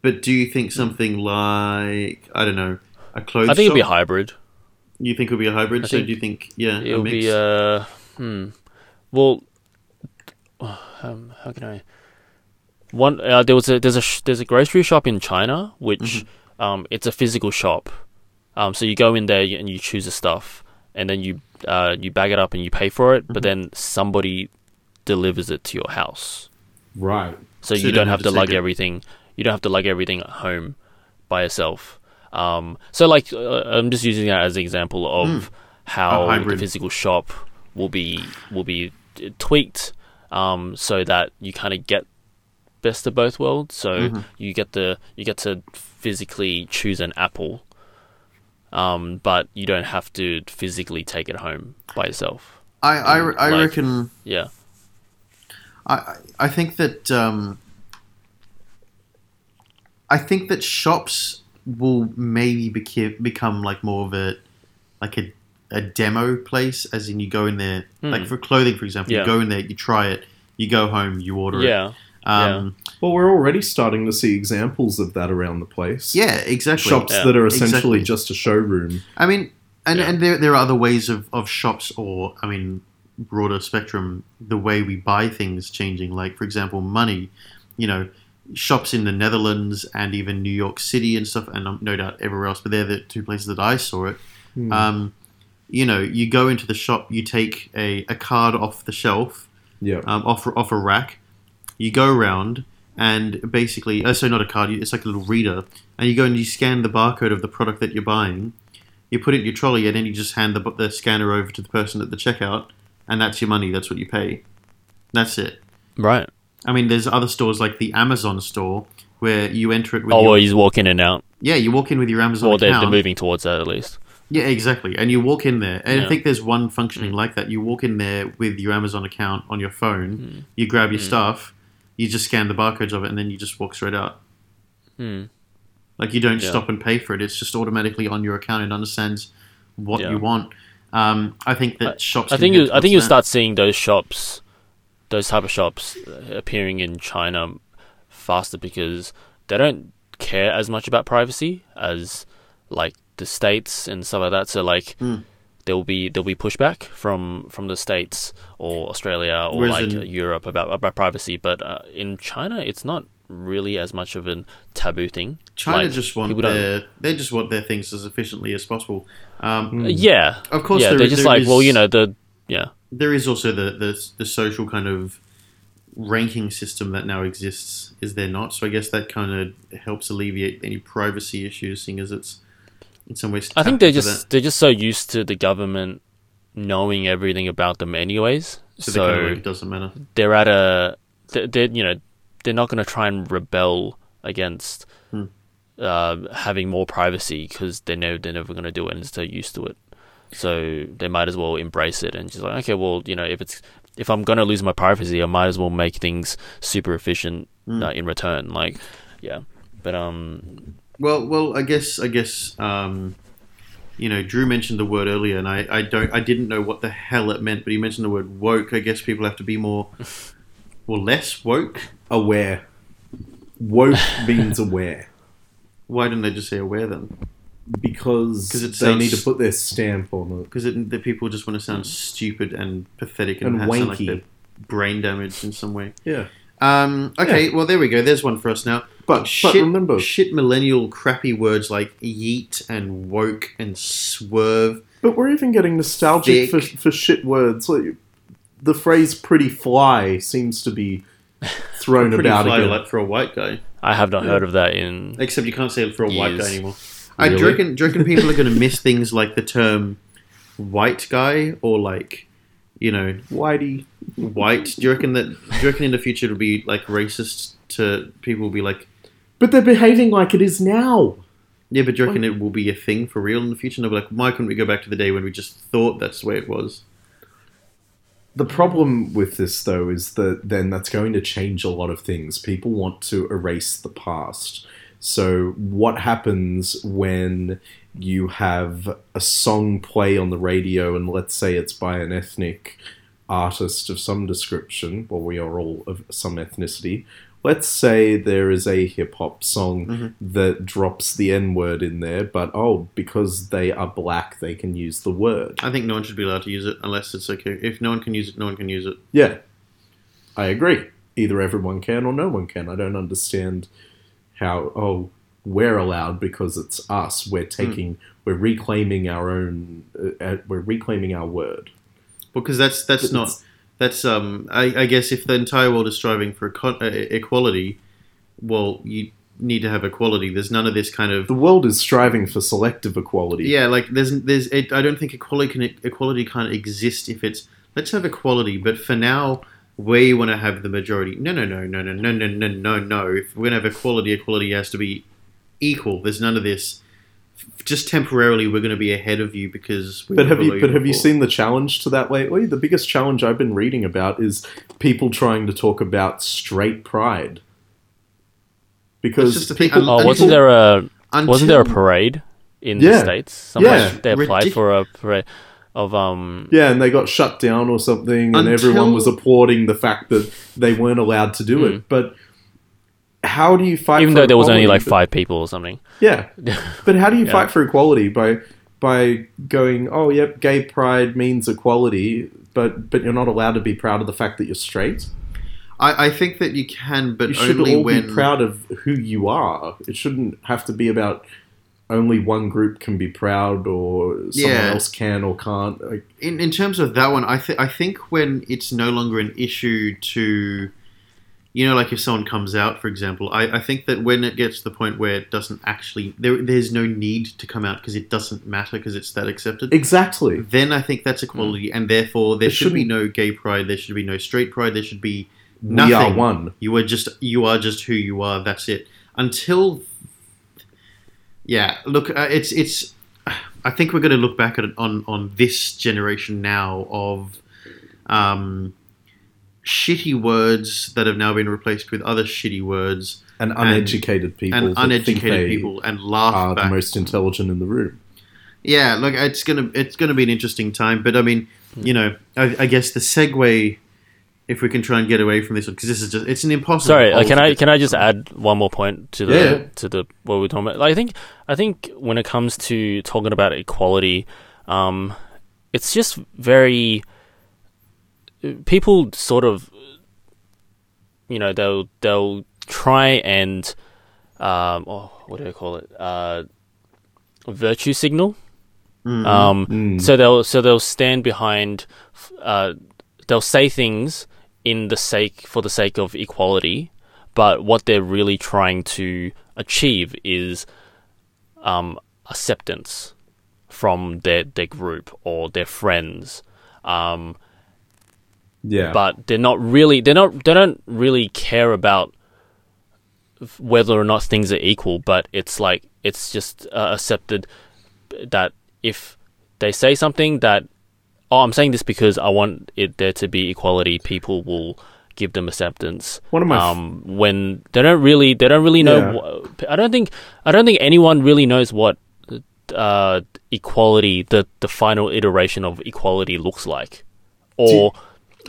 But do you think something like I don't know a clothes? i think it'll be shop, hybrid You think it'll be a hybrid? I so do you think yeah, it'll mix? be uh hmm well um, how can i one uh, there was a there's a sh- there's a grocery shop in china which Mm-hmm. um it's a physical shop um so you go in there and you choose the stuff and then you uh you bag it up and you pay for it Mm-hmm. but then somebody delivers it to your house right. so, So you don't have to lug it. everything you don't have to lug everything at home by yourself um so like uh, i'm just using that as an example of how the physical shop will be will be uh, tweaked um so that you kind of get best of both worlds so you get the you get to physically choose an apple um but you don't have to physically take it home by yourself I I, I like- reckon yeah I I- think that um, I think that shops will maybe beca- become like more of a like a, a demo place, as in you go in there like for clothing, for example, Hmm. Yeah. you go in there, you try it, you go home, you order it. Yeah Um, Well, we're already starting to see examples of that around the place. yeah. exactly. Shops Yeah. that are essentially Exactly. just a showroom. I mean, and, Yeah. and there, there are other ways of, of shops, or I mean, broader spectrum, the way we buy things changing. Like, for example, money. You know, shops in the Netherlands and even New York City and stuff, and um, no doubt everywhere else. But they're the two places that I saw it. Um, you know, you go into the shop, you take a, a card off the shelf, Yeah. um, off off a rack. You go around and basically, uh, so not a card, it's like a little reader, and you go and you scan the barcode of the product that you're buying. You put it in your trolley, and then you just hand the, the scanner over to the person at the checkout, and that's your money. That's what you pay. That's it. right I mean, there's other stores like the Amazon store where you enter it with Oh, your, well, you walk in and out. yeah, you walk in with your Amazon Well, they're, account. they're moving towards that at least. Yeah, exactly. And you walk in there, and I think there's one functioning like that. You walk in there with your Amazon account on your phone, Mm. you grab your stuff, you just scan the barcodes of it, and then you just walk straight out. Hmm. Like you don't Yeah. stop and pay for it; it's just automatically on your account. It understands what Yeah. you want. Um, I think that shops. I think you, I think you'll start seeing those shops, those type of shops, appearing in China faster because they don't care as much about privacy as like the states and stuff like that. So like Mm. There'll be there'll be pushback from from the states or Australia or Whereas like in- Europe about about privacy. But uh, in China, it's not really as much of a taboo thing. China Like, just want their they just want their things as efficiently as possible. Um, Uh, yeah, Of course, yeah. there- they're just there like, well, you know, the yeah. there is also the, the the social kind of ranking system that now exists. Is there not? So I guess that kind of helps alleviate any privacy issues, seeing as it's in some ways. I think they're just they're just so used to the government knowing everything about them anyways. so, So, they kind of it doesn't matter. they're at a they're, they're you know they're not going to try and rebel against Hmm. uh, having more privacy because they know they're never going to do it and they're so used to it. So they might as well embrace it and just like okay, well you know if it's if I'm going to lose my privacy, I might as well make things super efficient Hmm. uh, in return. Like yeah, but um Well, well, I guess I guess um, you know, Drew mentioned the word earlier, and I, I don't I didn't know what the hell it meant, but he mentioned the word woke. I guess people have to be more, well, less woke. Aware. Woke means aware. Why didn't they just say aware then? Because 'Cause it they sounds- need to put their stamp on it. Because the people just want to sound stupid and pathetic and, And have sound like wanky. they're brain damaged in some way. Yeah. Um, okay, well there we go. There's one for us now. But, but shit, remember, shit millennial crappy words like yeet and woke and swerve. but we're even getting nostalgic for, for shit words. Like, the phrase pretty fly seems to be thrown Pretty about fly again. like for a white guy. I have not Yeah. heard of that in Except you can't say it for a white guy anymore. I do reckon, do reckon people are going to miss things like the term white guy or like, you know, Whitey. white? Do you reckon that? Do you reckon in the future it'll be like racist to people? Will be like, But they're behaving like it is now. yeah, but do you reckon it will be a thing for real in the future? And they'll be like, why couldn't we go back to the day when we just thought that's the way it was? The problem with this, though, is that then that's going to change a lot of things. People want to erase the past. So, what happens when you have a song play on the radio, and let's say it's by an ethnic artist of some description, well, we are all of some ethnicity. Let's say there is a hip hop song Mhm. that drops the N word in there, but oh, because they are black, they can use the word. I think no one should be allowed to use it unless it's okay. If no one can use it, no one can use it. Yeah, I agree. Either everyone can or no one can. I don't understand how, oh, we're allowed because it's us. We're taking, we're reclaiming our own, uh, uh, we're reclaiming our word. Because that's that's not that's um. I, I guess if the entire world is striving for eco- uh, equality, well, you need to have equality. There's none of this kind of The world is striving for selective equality. yeah. Like there's there's it, I don't think equality can equality can't exist if it's let's have equality, but for now we want to have the majority. No, no, no, no, no, no, no, no, no, no. If we're gonna have equality, equality has to be equal. There's none of this. Just temporarily, we're going to be ahead of you because. We But have you below but have you seen the challenge to that lately? The biggest challenge I've been reading about is people trying to talk about straight pride. Because just a thing. people, Oh, Until- wasn't there a wasn't there a parade in Yeah. the states? Somebody, Yeah. they applied Ridic- for a parade of um. Yeah, and they got shut down or something, and Until- everyone was applauding the fact that they weren't allowed to do Hmm. it. But how do you fight? Even for though there was only like five people or something. Yeah, but how do you Yeah. fight for equality by by going? Oh, yep, gay pride means equality, but but you're not allowed to be proud of the fact that you're straight. I, I think that you can, but you should only all when be proud of who you are. It shouldn't have to be about only one group can be proud or someone Yeah. else can or can't. Like, in, in terms of that one, I think I think when it's no longer an issue to, you know, like if someone comes out, for example, I, I think that when it gets to the point where it doesn't actually there there's no need to come out because it doesn't matter because it's that accepted. exactly. then I think that's equality, and therefore there It should be no gay pride, there should be no straight pride, there should be nothing. we are one. You are just you are just who you are. That's it. Until yeah, look, uh, it's it's. I think we're going to look back at it on on this generation now of um, shitty words that have now been replaced with other shitty words And uneducated people. and that think uneducated they people and laugh are the most intelligent in the room. Yeah, look, it's gonna it's gonna be an interesting time. But I mean, you know, I, I guess the segue, if we can try and get away from this because this is just it's an impossible. Sorry, uh, can I can I just add one more point to the Yeah. to the what we're talking about? Like, I think I think when it comes to talking about equality, um, it's just very people sort of you know they'll they'll try and um oh what do I call it uh virtue signal Mm. um Mm. so they'll so they'll stand behind uh they'll say things in the sake for the sake of equality but what they're really trying to achieve is um acceptance from their their group or their friends um Yeah. but they're not really they're not they don't really care about whether or not things are equal but it's like it's just uh, accepted that if they say something that oh I'm saying this because I want it there to be equality people will give them acceptance One of my f- um when they don't really they don't really know Yeah. wha- I don't think I don't think anyone really knows what uh equality the the final iteration of equality looks like or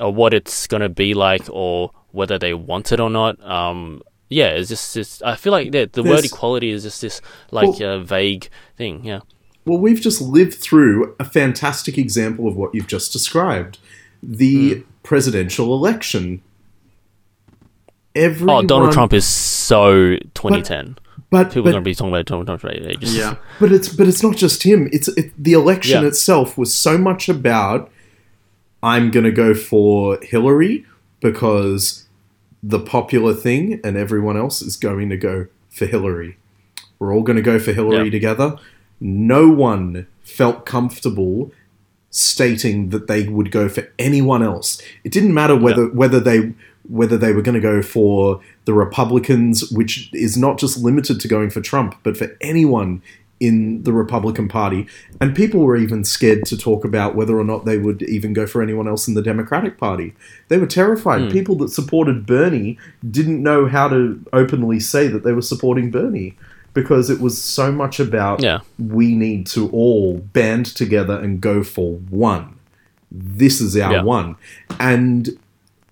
or what it's gonna be like, or whether they want it or not. Um, yeah, it's just, it's, I feel like the, the word equality is just this like Well- uh, vague thing. Yeah, Well, we've just lived through a fantastic example of what you've just described the Hmm. presidential election. Everyone, oh, Donald Trump is so 2010. but, People but, are gonna be talking about Donald Trump for ages. Yeah, but it's but it's not just him. It's it, the election Yeah. itself was so much about I'm going to go for Hillary because the popular thing and everyone else is going to go for Hillary. We're all going to go for Hillary Yeah. together. No one felt comfortable stating that they would go for anyone else. It didn't matter whether whether they whether they were going to go for the Republicans, which is not just limited to going for Trump, but for anyone in the Republican Party. And people were even scared to talk about whether or not they would even go for anyone else in the Democratic Party. They were terrified. Hmm. People that supported Bernie didn't know how to openly say that they were supporting Bernie because it was so much about Yeah. we need to all band together and go for one. This is our Yeah. one. And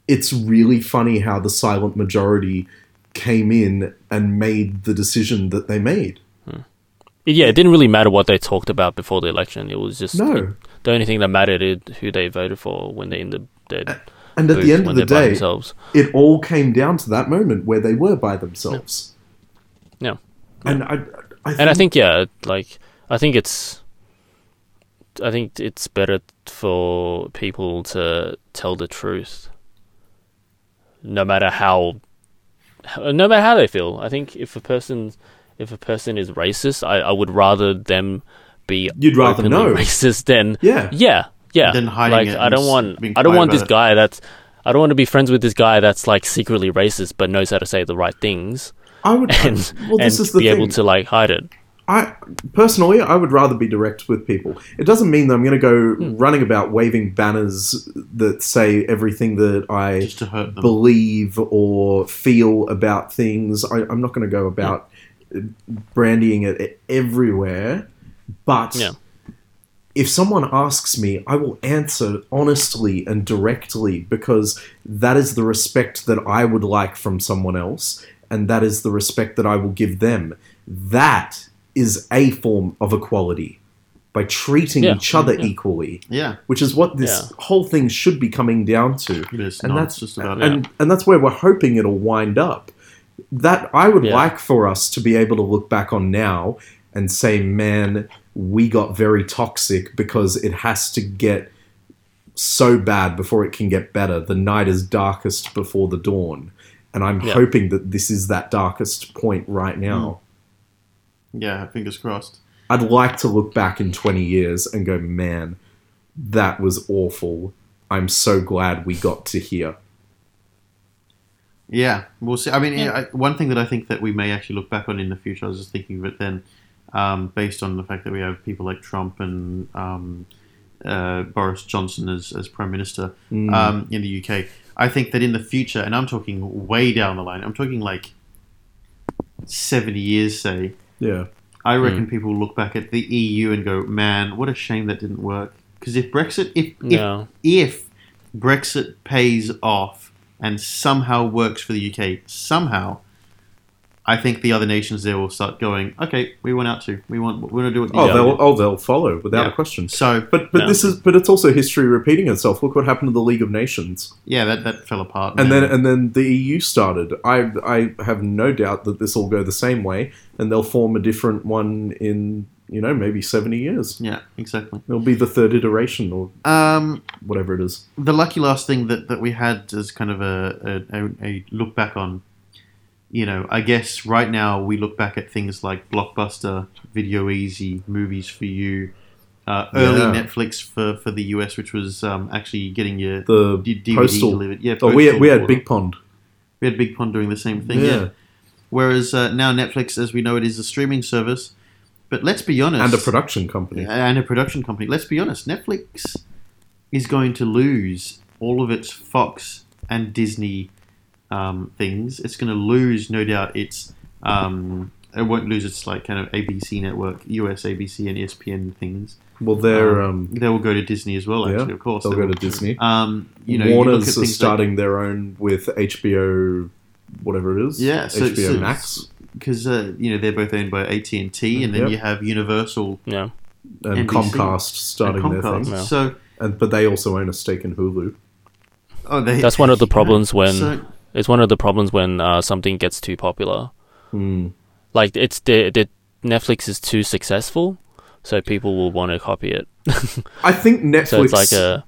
it's really funny how the silent majority came in and made the decision that they made. Yeah. It didn't really matter what they talked about before the election. It was just No. the only thing that mattered is who they voted for when they in the, the And at the end of the day, it all came down to that moment where they were by themselves. Yeah. And I, I think, and I think yeah, like I think it's, I think it's better for people to tell the truth, no matter how, no matter how they feel. I think if a person, if a person is racist, I, I would rather them be You'd rather openly know. racist than yeah. yeah, yeah. Than hiding like it I don't want, I don't want this it. guy that's. I don't want to be friends with this guy that's like secretly racist but knows how to say the right things I would, and well, this and is the be thing. able to like hide it. I personally, I would rather be direct with people. It doesn't mean that I'm going to go Hmm. running about waving banners that say everything that I just to hurt them. believe or feel about things. I, I'm not going to go about brandying it everywhere. But Yeah. if someone asks me, I will answer honestly and directly because that is the respect that I would like from someone else, and that is the respect that I will give them. That is a form of equality by treating Yeah. each other Yeah. equally, yeah, which is what this Yeah. whole thing should be coming down to it is and not that's just about it. and and that's where we're hoping it'll wind up. That I would Yeah. like for us to be able to look back on now and say, man, we got very toxic because it has to get so bad before it can get better. The night is darkest before the dawn. And I'm Yeah. hoping that this is that darkest point right now. Hmm. yeah. Fingers crossed. I'd like to look back in 20 years and go, man, that was awful. I'm so glad we got to here. Yeah, we'll see. I mean, Yeah. I, one thing that I think that we may actually look back on in the future, I was just thinking of it then, um, based on the fact that we have people like Trump and um, uh, Boris Johnson as, as Prime Minister Mm. um, in the UK. I think that in the future, and I'm talking way down the line, I'm talking like 70 years, say, yeah. I reckon people will look back at the EU and go, man, what a shame that didn't work. Because if Brexit, if, if if Brexit pays off and somehow works for the UK, somehow, I think the other nations there will start going, okay, we want out to, we want, we want to do it. Oh, they'll oh they'll follow without Yeah. a question. So But but Yeah. this is but it's also history repeating itself. Look what happened to the League of Nations, yeah, that, that fell apart. and then and then the EU started. I I have no doubt that this will go the same way, and they'll form a different one in you know maybe seventy years. yeah, exactly. It'll be the third iteration or Um, whatever it is. the lucky last thing that, that we had as kind of a, a, a, look back on, you know, I guess right now we look back at things like Blockbuster, Video Ezy, Movies for You, uh, early Yeah. Netflix for, for the US, which was um, actually getting your The DVD postal. delivered. Yeah, Oh, we had, we had order. Big Pond. we had Big Pond doing the same thing. Yeah. yeah. Whereas uh, now Netflix, as we know it, is a streaming service. But let's be honest, and a production company. and a production company. Let's be honest, Netflix is going to lose all of its Fox and Disney um, things. It's going to lose, no doubt, its. Um, it won't lose its like kind of ABC network, US ABC and ESPN things. Well, they're um, they will go to Disney as well. Yeah, Actually, of course, they'll they go to Disney. Um, you know, you Warner's are things like- starting their own with HBO, whatever it is. Yeah, so- HBO so- Max because uh, you know they're both owned by AT and T, and then Yep. you have Universal Yeah. and NBC Comcast starting and their Comcast. thing. Yeah. So, And but they also own a stake in Hulu. oh, they, That's one of the problems when So, it's one of the problems when uh, something gets too popular. Hmm. Like it's the, the Netflix is too successful, so people will want to copy it. I think Netflix. So it's like a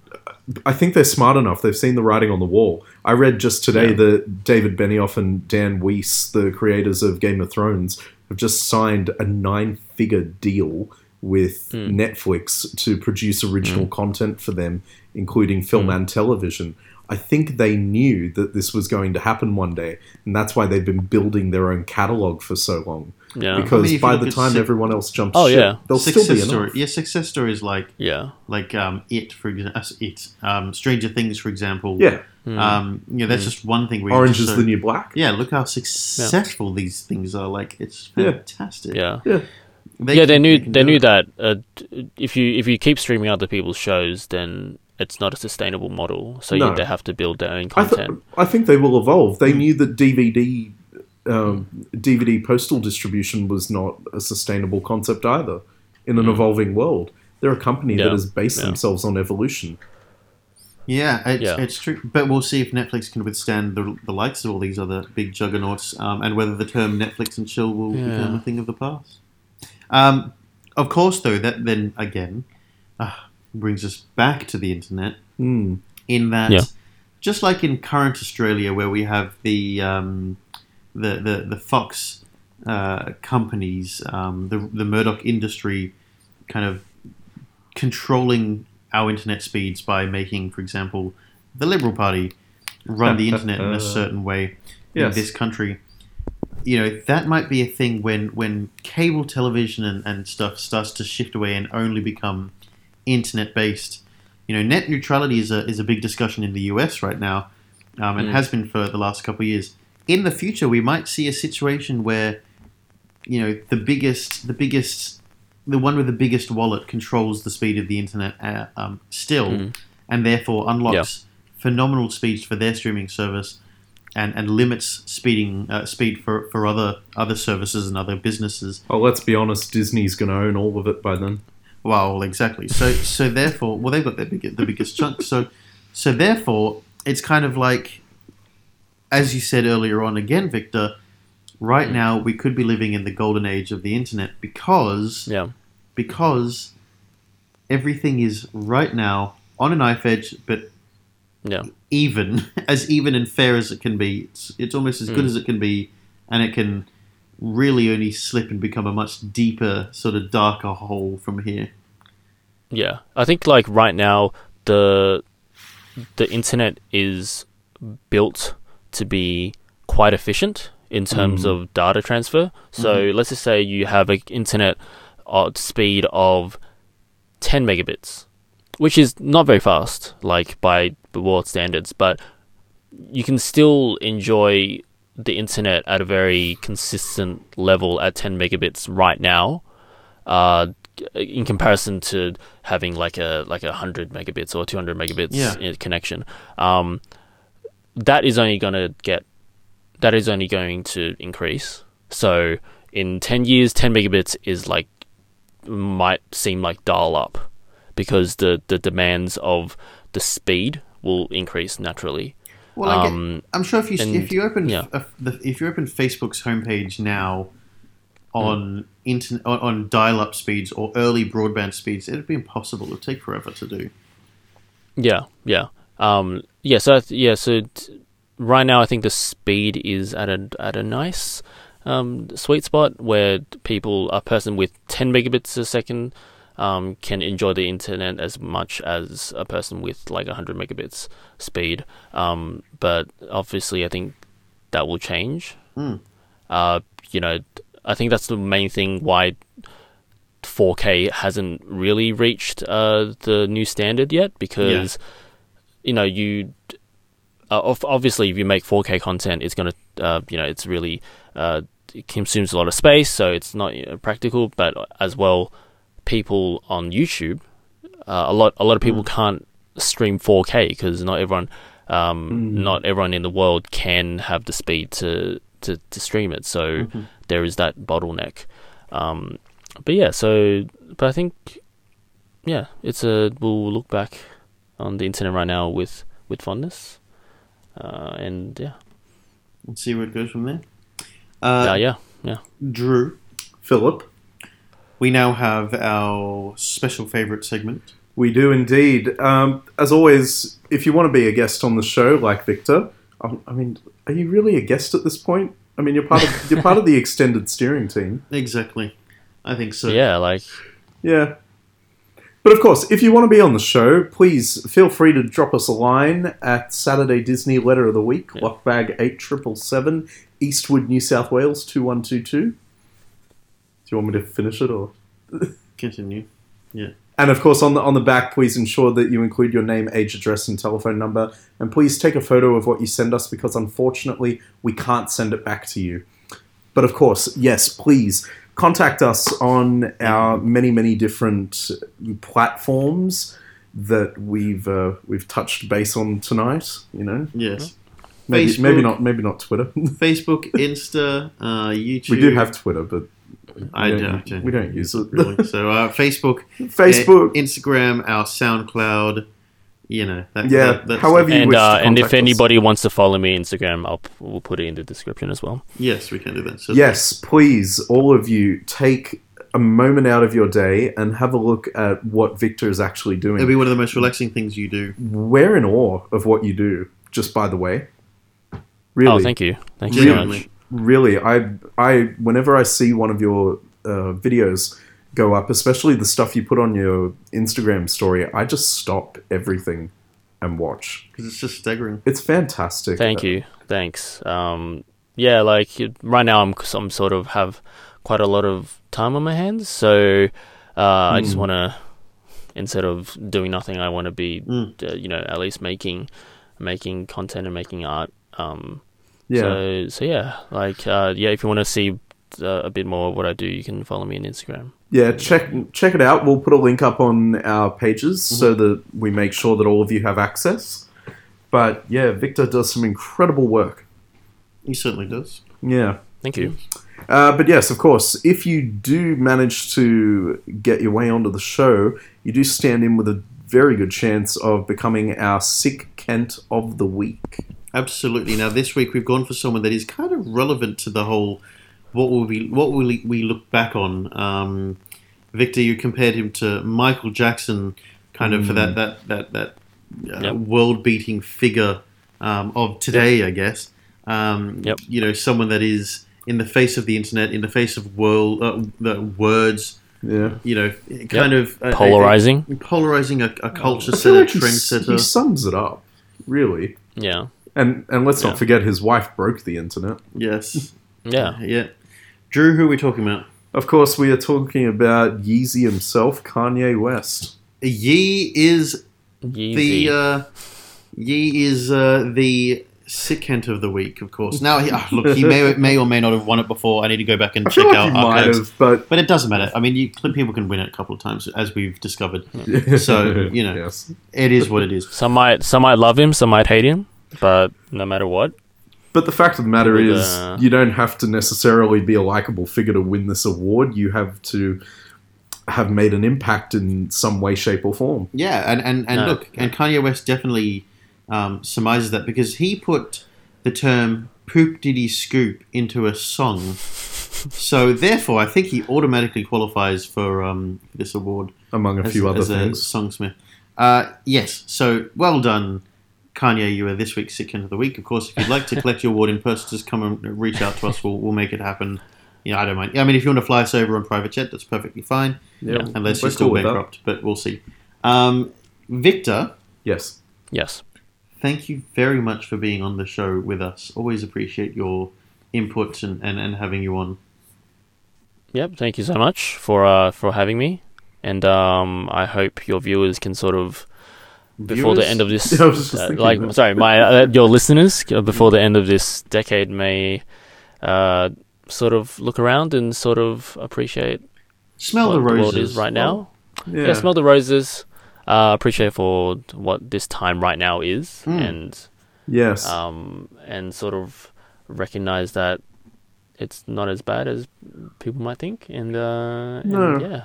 I think they're smart enough. They've seen the writing on the wall. I read just today Yeah. that David Benioff and Dan Weiss, the creators of Game of Thrones, have just signed a nine-figure deal with Hmm. Netflix to produce original content for them, including film Hmm. and television. I think they knew that this was going to happen one day, and that's why they've been building their own catalog for so long. Yeah Because I mean, by the time Suc- everyone else jumps Oh, ship, yeah. they'll still success be story. enough. Yeah, success stories like yeah like um, it for example, it um, Stranger Things for example. Yeah, Hmm. Um, you know, that's just one thing. Where you Orange just is so- the new black. Yeah, look how successful these things are. Like it's fantastic. yeah. Yeah. yeah, they can- knew they knew it. that uh, if you if you keep streaming other people's shows, then it's not a sustainable model. So No. you, they have to build their own I, th- content. I think they will evolve. They knew that DVD um, DVD postal distribution was not a sustainable concept either in an evolving world. They're a company that has based yeah. themselves on evolution. Yeah, it's, Yeah. it's true. But we'll see if Netflix can withstand the, the likes of all these other big juggernauts, um, and whether the term Netflix and chill will Yeah. become a thing of the past. Um, of course, though, that then again uh, brings us back to the internet. Hmm. in that Yeah. just like in current Australia where we have the um, the, the the Fox uh, companies, um, the the Murdoch industry, kind of controlling our internet speeds by making, for example, the Liberal Party run the internet in a certain way Yes. in this country. You know that might be a thing when when cable television and, and stuff starts to shift away and only become internet based. You know, net neutrality is a is a big discussion in the US right now, um, and Mm. has been for the last couple of years. In the future, we might see a situation where, you know, the biggest the biggest the one with the biggest wallet controls the speed of the internet uh, um, still, Mm. and therefore unlocks phenomenal speeds for their streaming service. And, and limits speeding uh, speed for, for other other services and other businesses. Well, let's be honest. Disney's going to own all of it by then. Well, exactly. So, so therefore, well, they've got their big, the biggest chunk. So, so therefore, it's kind of like, as you said earlier on, again, Victor. Right now, we could be living in the golden age of the internet because Yeah, because everything is right now on a knife edge, but yeah, even as even and fair as it can be. It's, it's almost as good Mm. as it can be, and it can really only slip and become a much deeper, sort of darker hole from here. yeah. I think like right now the the internet is built to be quite efficient in terms of data transfer. So let's just say you have an internet speed of 10 megabits, which is not very fast, like by the world standards, but you can still enjoy the internet at a very consistent level at 10 megabits right now. Uh, in comparison to having like a like a hundred megabits or two hundred megabits Yeah. connection, um, that is only going to get that is only going to increase. So in ten years, ten megabits is like might seem like dial up because the the demands of the speed will increase naturally. Well, I get- Um, I'm sure if you and- if you open yeah. if you open Facebook's homepage now on internet on, on dial-up speeds or early broadband speeds, it'd be impossible. It'd take forever to do. Yeah, yeah, um, yeah. So yeah, so t- right now I think the speed is at a at a nice um, sweet spot where people, a person with ten megabits a second, um, can enjoy the internet as much as a person with like hundred megabits speed. Um, but obviously, I think that will change. Mm. Uh, you know, I think that's the main thing why 4K hasn't really reached uh, the new standard yet because you know you uh, obviously if you make 4K content it's going to uh, you know it's really uh, it consumes a lot of space so it's not you know, practical but as well people on YouTube uh, a lot a lot of people can't stream 4K because not everyone um, not everyone in the world can have the speed to to, to stream it so there is that bottleneck. Um, but yeah, so but I think yeah, it's a we'll look back on the internet right now with with fondness, uh, and yeah, Let's see where it goes from there. Uh, yeah, yeah, yeah. Drew, Philip. we now have our special favorite segment. We do indeed. Um, as always, if you want to be a guest on the show, like Victor, um, I mean, are you really a guest at this point? I mean, you're part of you're part of the extended steering team. Exactly. I think so. yeah, like Yeah. But of course, if you want to be on the show, please feel free to drop us a line at Saturday Disney Letter of the Week, Lockbag 8777, Eastwood, New South Wales 2122. Do you want me to finish it or? Continue. Yeah. And of course, on the on the back, please ensure that you include your name, age, address, and telephone number. And please take a photo of what you send us because unfortunately, we can't send it back to you. But of course, yes, please contact us on our many many different platforms that we've uh, we've touched base on tonight. You know, Yes. maybe, Facebook. maybe not maybe not Twitter. Facebook, Insta, uh, YouTube. we do have Twitter, but I we don't, don't, we don't use it. really. So uh, Facebook, Facebook, Instagram, our SoundCloud. You know. That, yeah. that- that's however you and wish to uh, and if us. anybody wants to follow me Instagram, I'll we'll put it in the description as well. Yes, we can do that. So Yes, please, all of you, take a moment out of your day and have a look at what Victor is actually doing. It'll be one of the most relaxing things you do. We're in awe of what you do, just by the way. Really, Oh, thank you, thank you so much. really. I, I, whenever I see one of your uh, videos go up, especially the stuff you put on your Instagram story, I just stop everything and watch. Because it's just staggering. It's fantastic. Thank you, thanks. Um, yeah, like right now I'm I'm sort of have quite a lot of time on my hands, so uh, I just Mm. want to instead of doing nothing, I want to be Mm. uh, you know at least making making content and making art. Um, Yeah. So so yeah, like uh, yeah, if you want to see uh, a bit more of what I do, you can follow me on Instagram. Yeah, check check it out. We'll put a link up on our pages so that we make sure that all of you have access. But yeah, Victor does some incredible work. He certainly does. Yeah. Thank you. Uh, but yes, of course, if you do manage to get your way onto the show, you do stand in with a very good chance of becoming our Sick Kent of the Week. Absolutely. Now this week we've gone for someone that is kind of relevant to the whole. What will we what will we look back on? Um, Victor, you compared him to Michael Jackson, kind of for that that that that uh, Yep. world beating figure um, of today, I guess. Um, Yep. You know, someone that is in the face of the internet, in the face of world uh, the words. Yeah. You know, kind of a- a- Polarizing. a- polarizing a, a culture setter, like he, trendsetter. he sums it up, really. Yeah. And and let's Yeah. not forget his wife broke the internet. Yes. Yeah. Yeah. Drew, who are we talking about? Of course, we are talking about Yeezy himself, Kanye West. Yee is Yeezy. the uh, Yee is uh, the sick Kent of the week, of course. Now, he, ah, look, he may may or may not have won it before. I need to go back and I check feel like out he might archives. have, but But it doesn't matter. I mean, you, people can win it a couple of times, as we've discovered. So, you know. yes. It is what it is. some might some might love him, some might hate him, but no matter what, But the fact of the matter is, uh, you don't have to necessarily be a likable figure to win this award. You have to have made an impact in some way, shape, or form. Yeah, and and, and No. look, and Kanye West definitely um, surmises that because he put the term "poop diddy scoop" into a song. So therefore, I think he automatically qualifies for um, this award Among a as, few other as a things. songsmith. Uh, yes, so well done, Kanye. You are this week's Sick End of the Week. Of course, if you'd like to collect your award in person, just come and reach out to us. We'll, we'll make it happen. You know, I don't mind. I mean, if you want to fly us over on private jet, that's perfectly fine. Yeah, Unless you're still cool bankrupt, but we'll see. Um, Victor, Yes. yes. thank you very much for being on the show with us. Always appreciate your input and, and, and having you on. Yep. Thank you so much for uh for having me, and um I hope your viewers can sort of before the end of this, Yeah, I was just uh, thinking like that. sorry, my uh, your listeners uh, before the end of this decade may uh sort of look around and sort of appreciate Smell what the the roses. world is right now. Yeah. yeah, smell the roses. Uh, appreciate for what this time right now is, Mm. and yes. um, and sort of recognize that it's not as bad as people might think, and, uh, and yeah,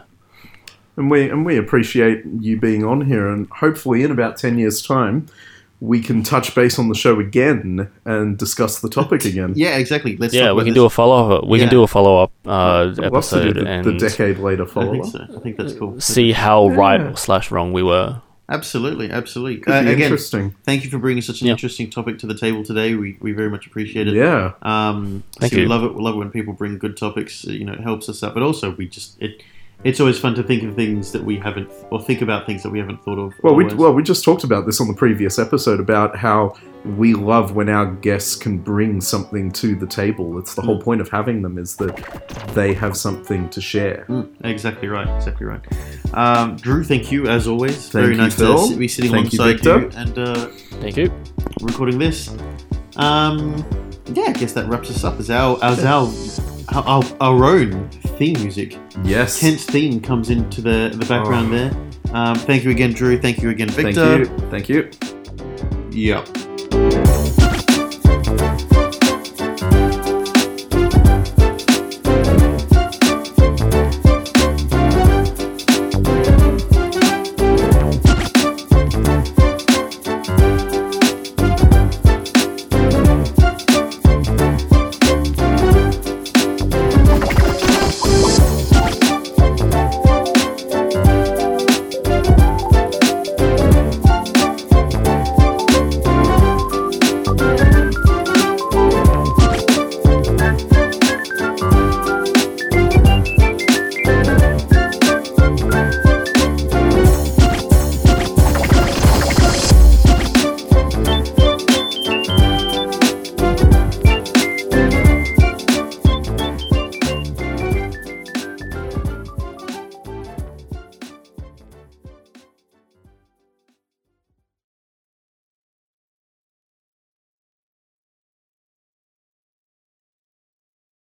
And we and we appreciate you being on here, and hopefully in about ten years' time, we can touch base on the show again and discuss the topic again. Yeah, exactly. Let's yeah, talk we about can this. do a follow up. We Yeah. can do a follow up uh, I'd love to do episode the, and the decade later I follow think up. so. I think that's cool. see how Yeah. right slash wrong we were. Absolutely, absolutely. Could Uh, be again, interesting. thank you for bringing such an Yeah. interesting topic to the table today. We, we very much appreciate it. Yeah. Um, Thank so We you. love it. We love it when people bring good topics. uh, You know, it helps us out. But also, we just it. It's always fun to think of things that we haven't, or think about things that we haven't thought of. Well, we well we just talked about this on the previous episode about how we love when our guests can bring something to the table. It's the whole Mm. point of having them is that they have something to share. Mm, exactly right. Exactly right. Um, Drew, thank you as always. Thank Very you, nice Phil. to sit- be sitting Thank you, alongside Victor. you, and uh, Thank you. recording this. Um, yeah, I guess that wraps us up. As our as our our, our, our own theme music. Yes. Kent's theme comes into the the background Oh. there. Um, thank you again, Drew. Thank you again, Thank Victor. you. Thank you. Yep.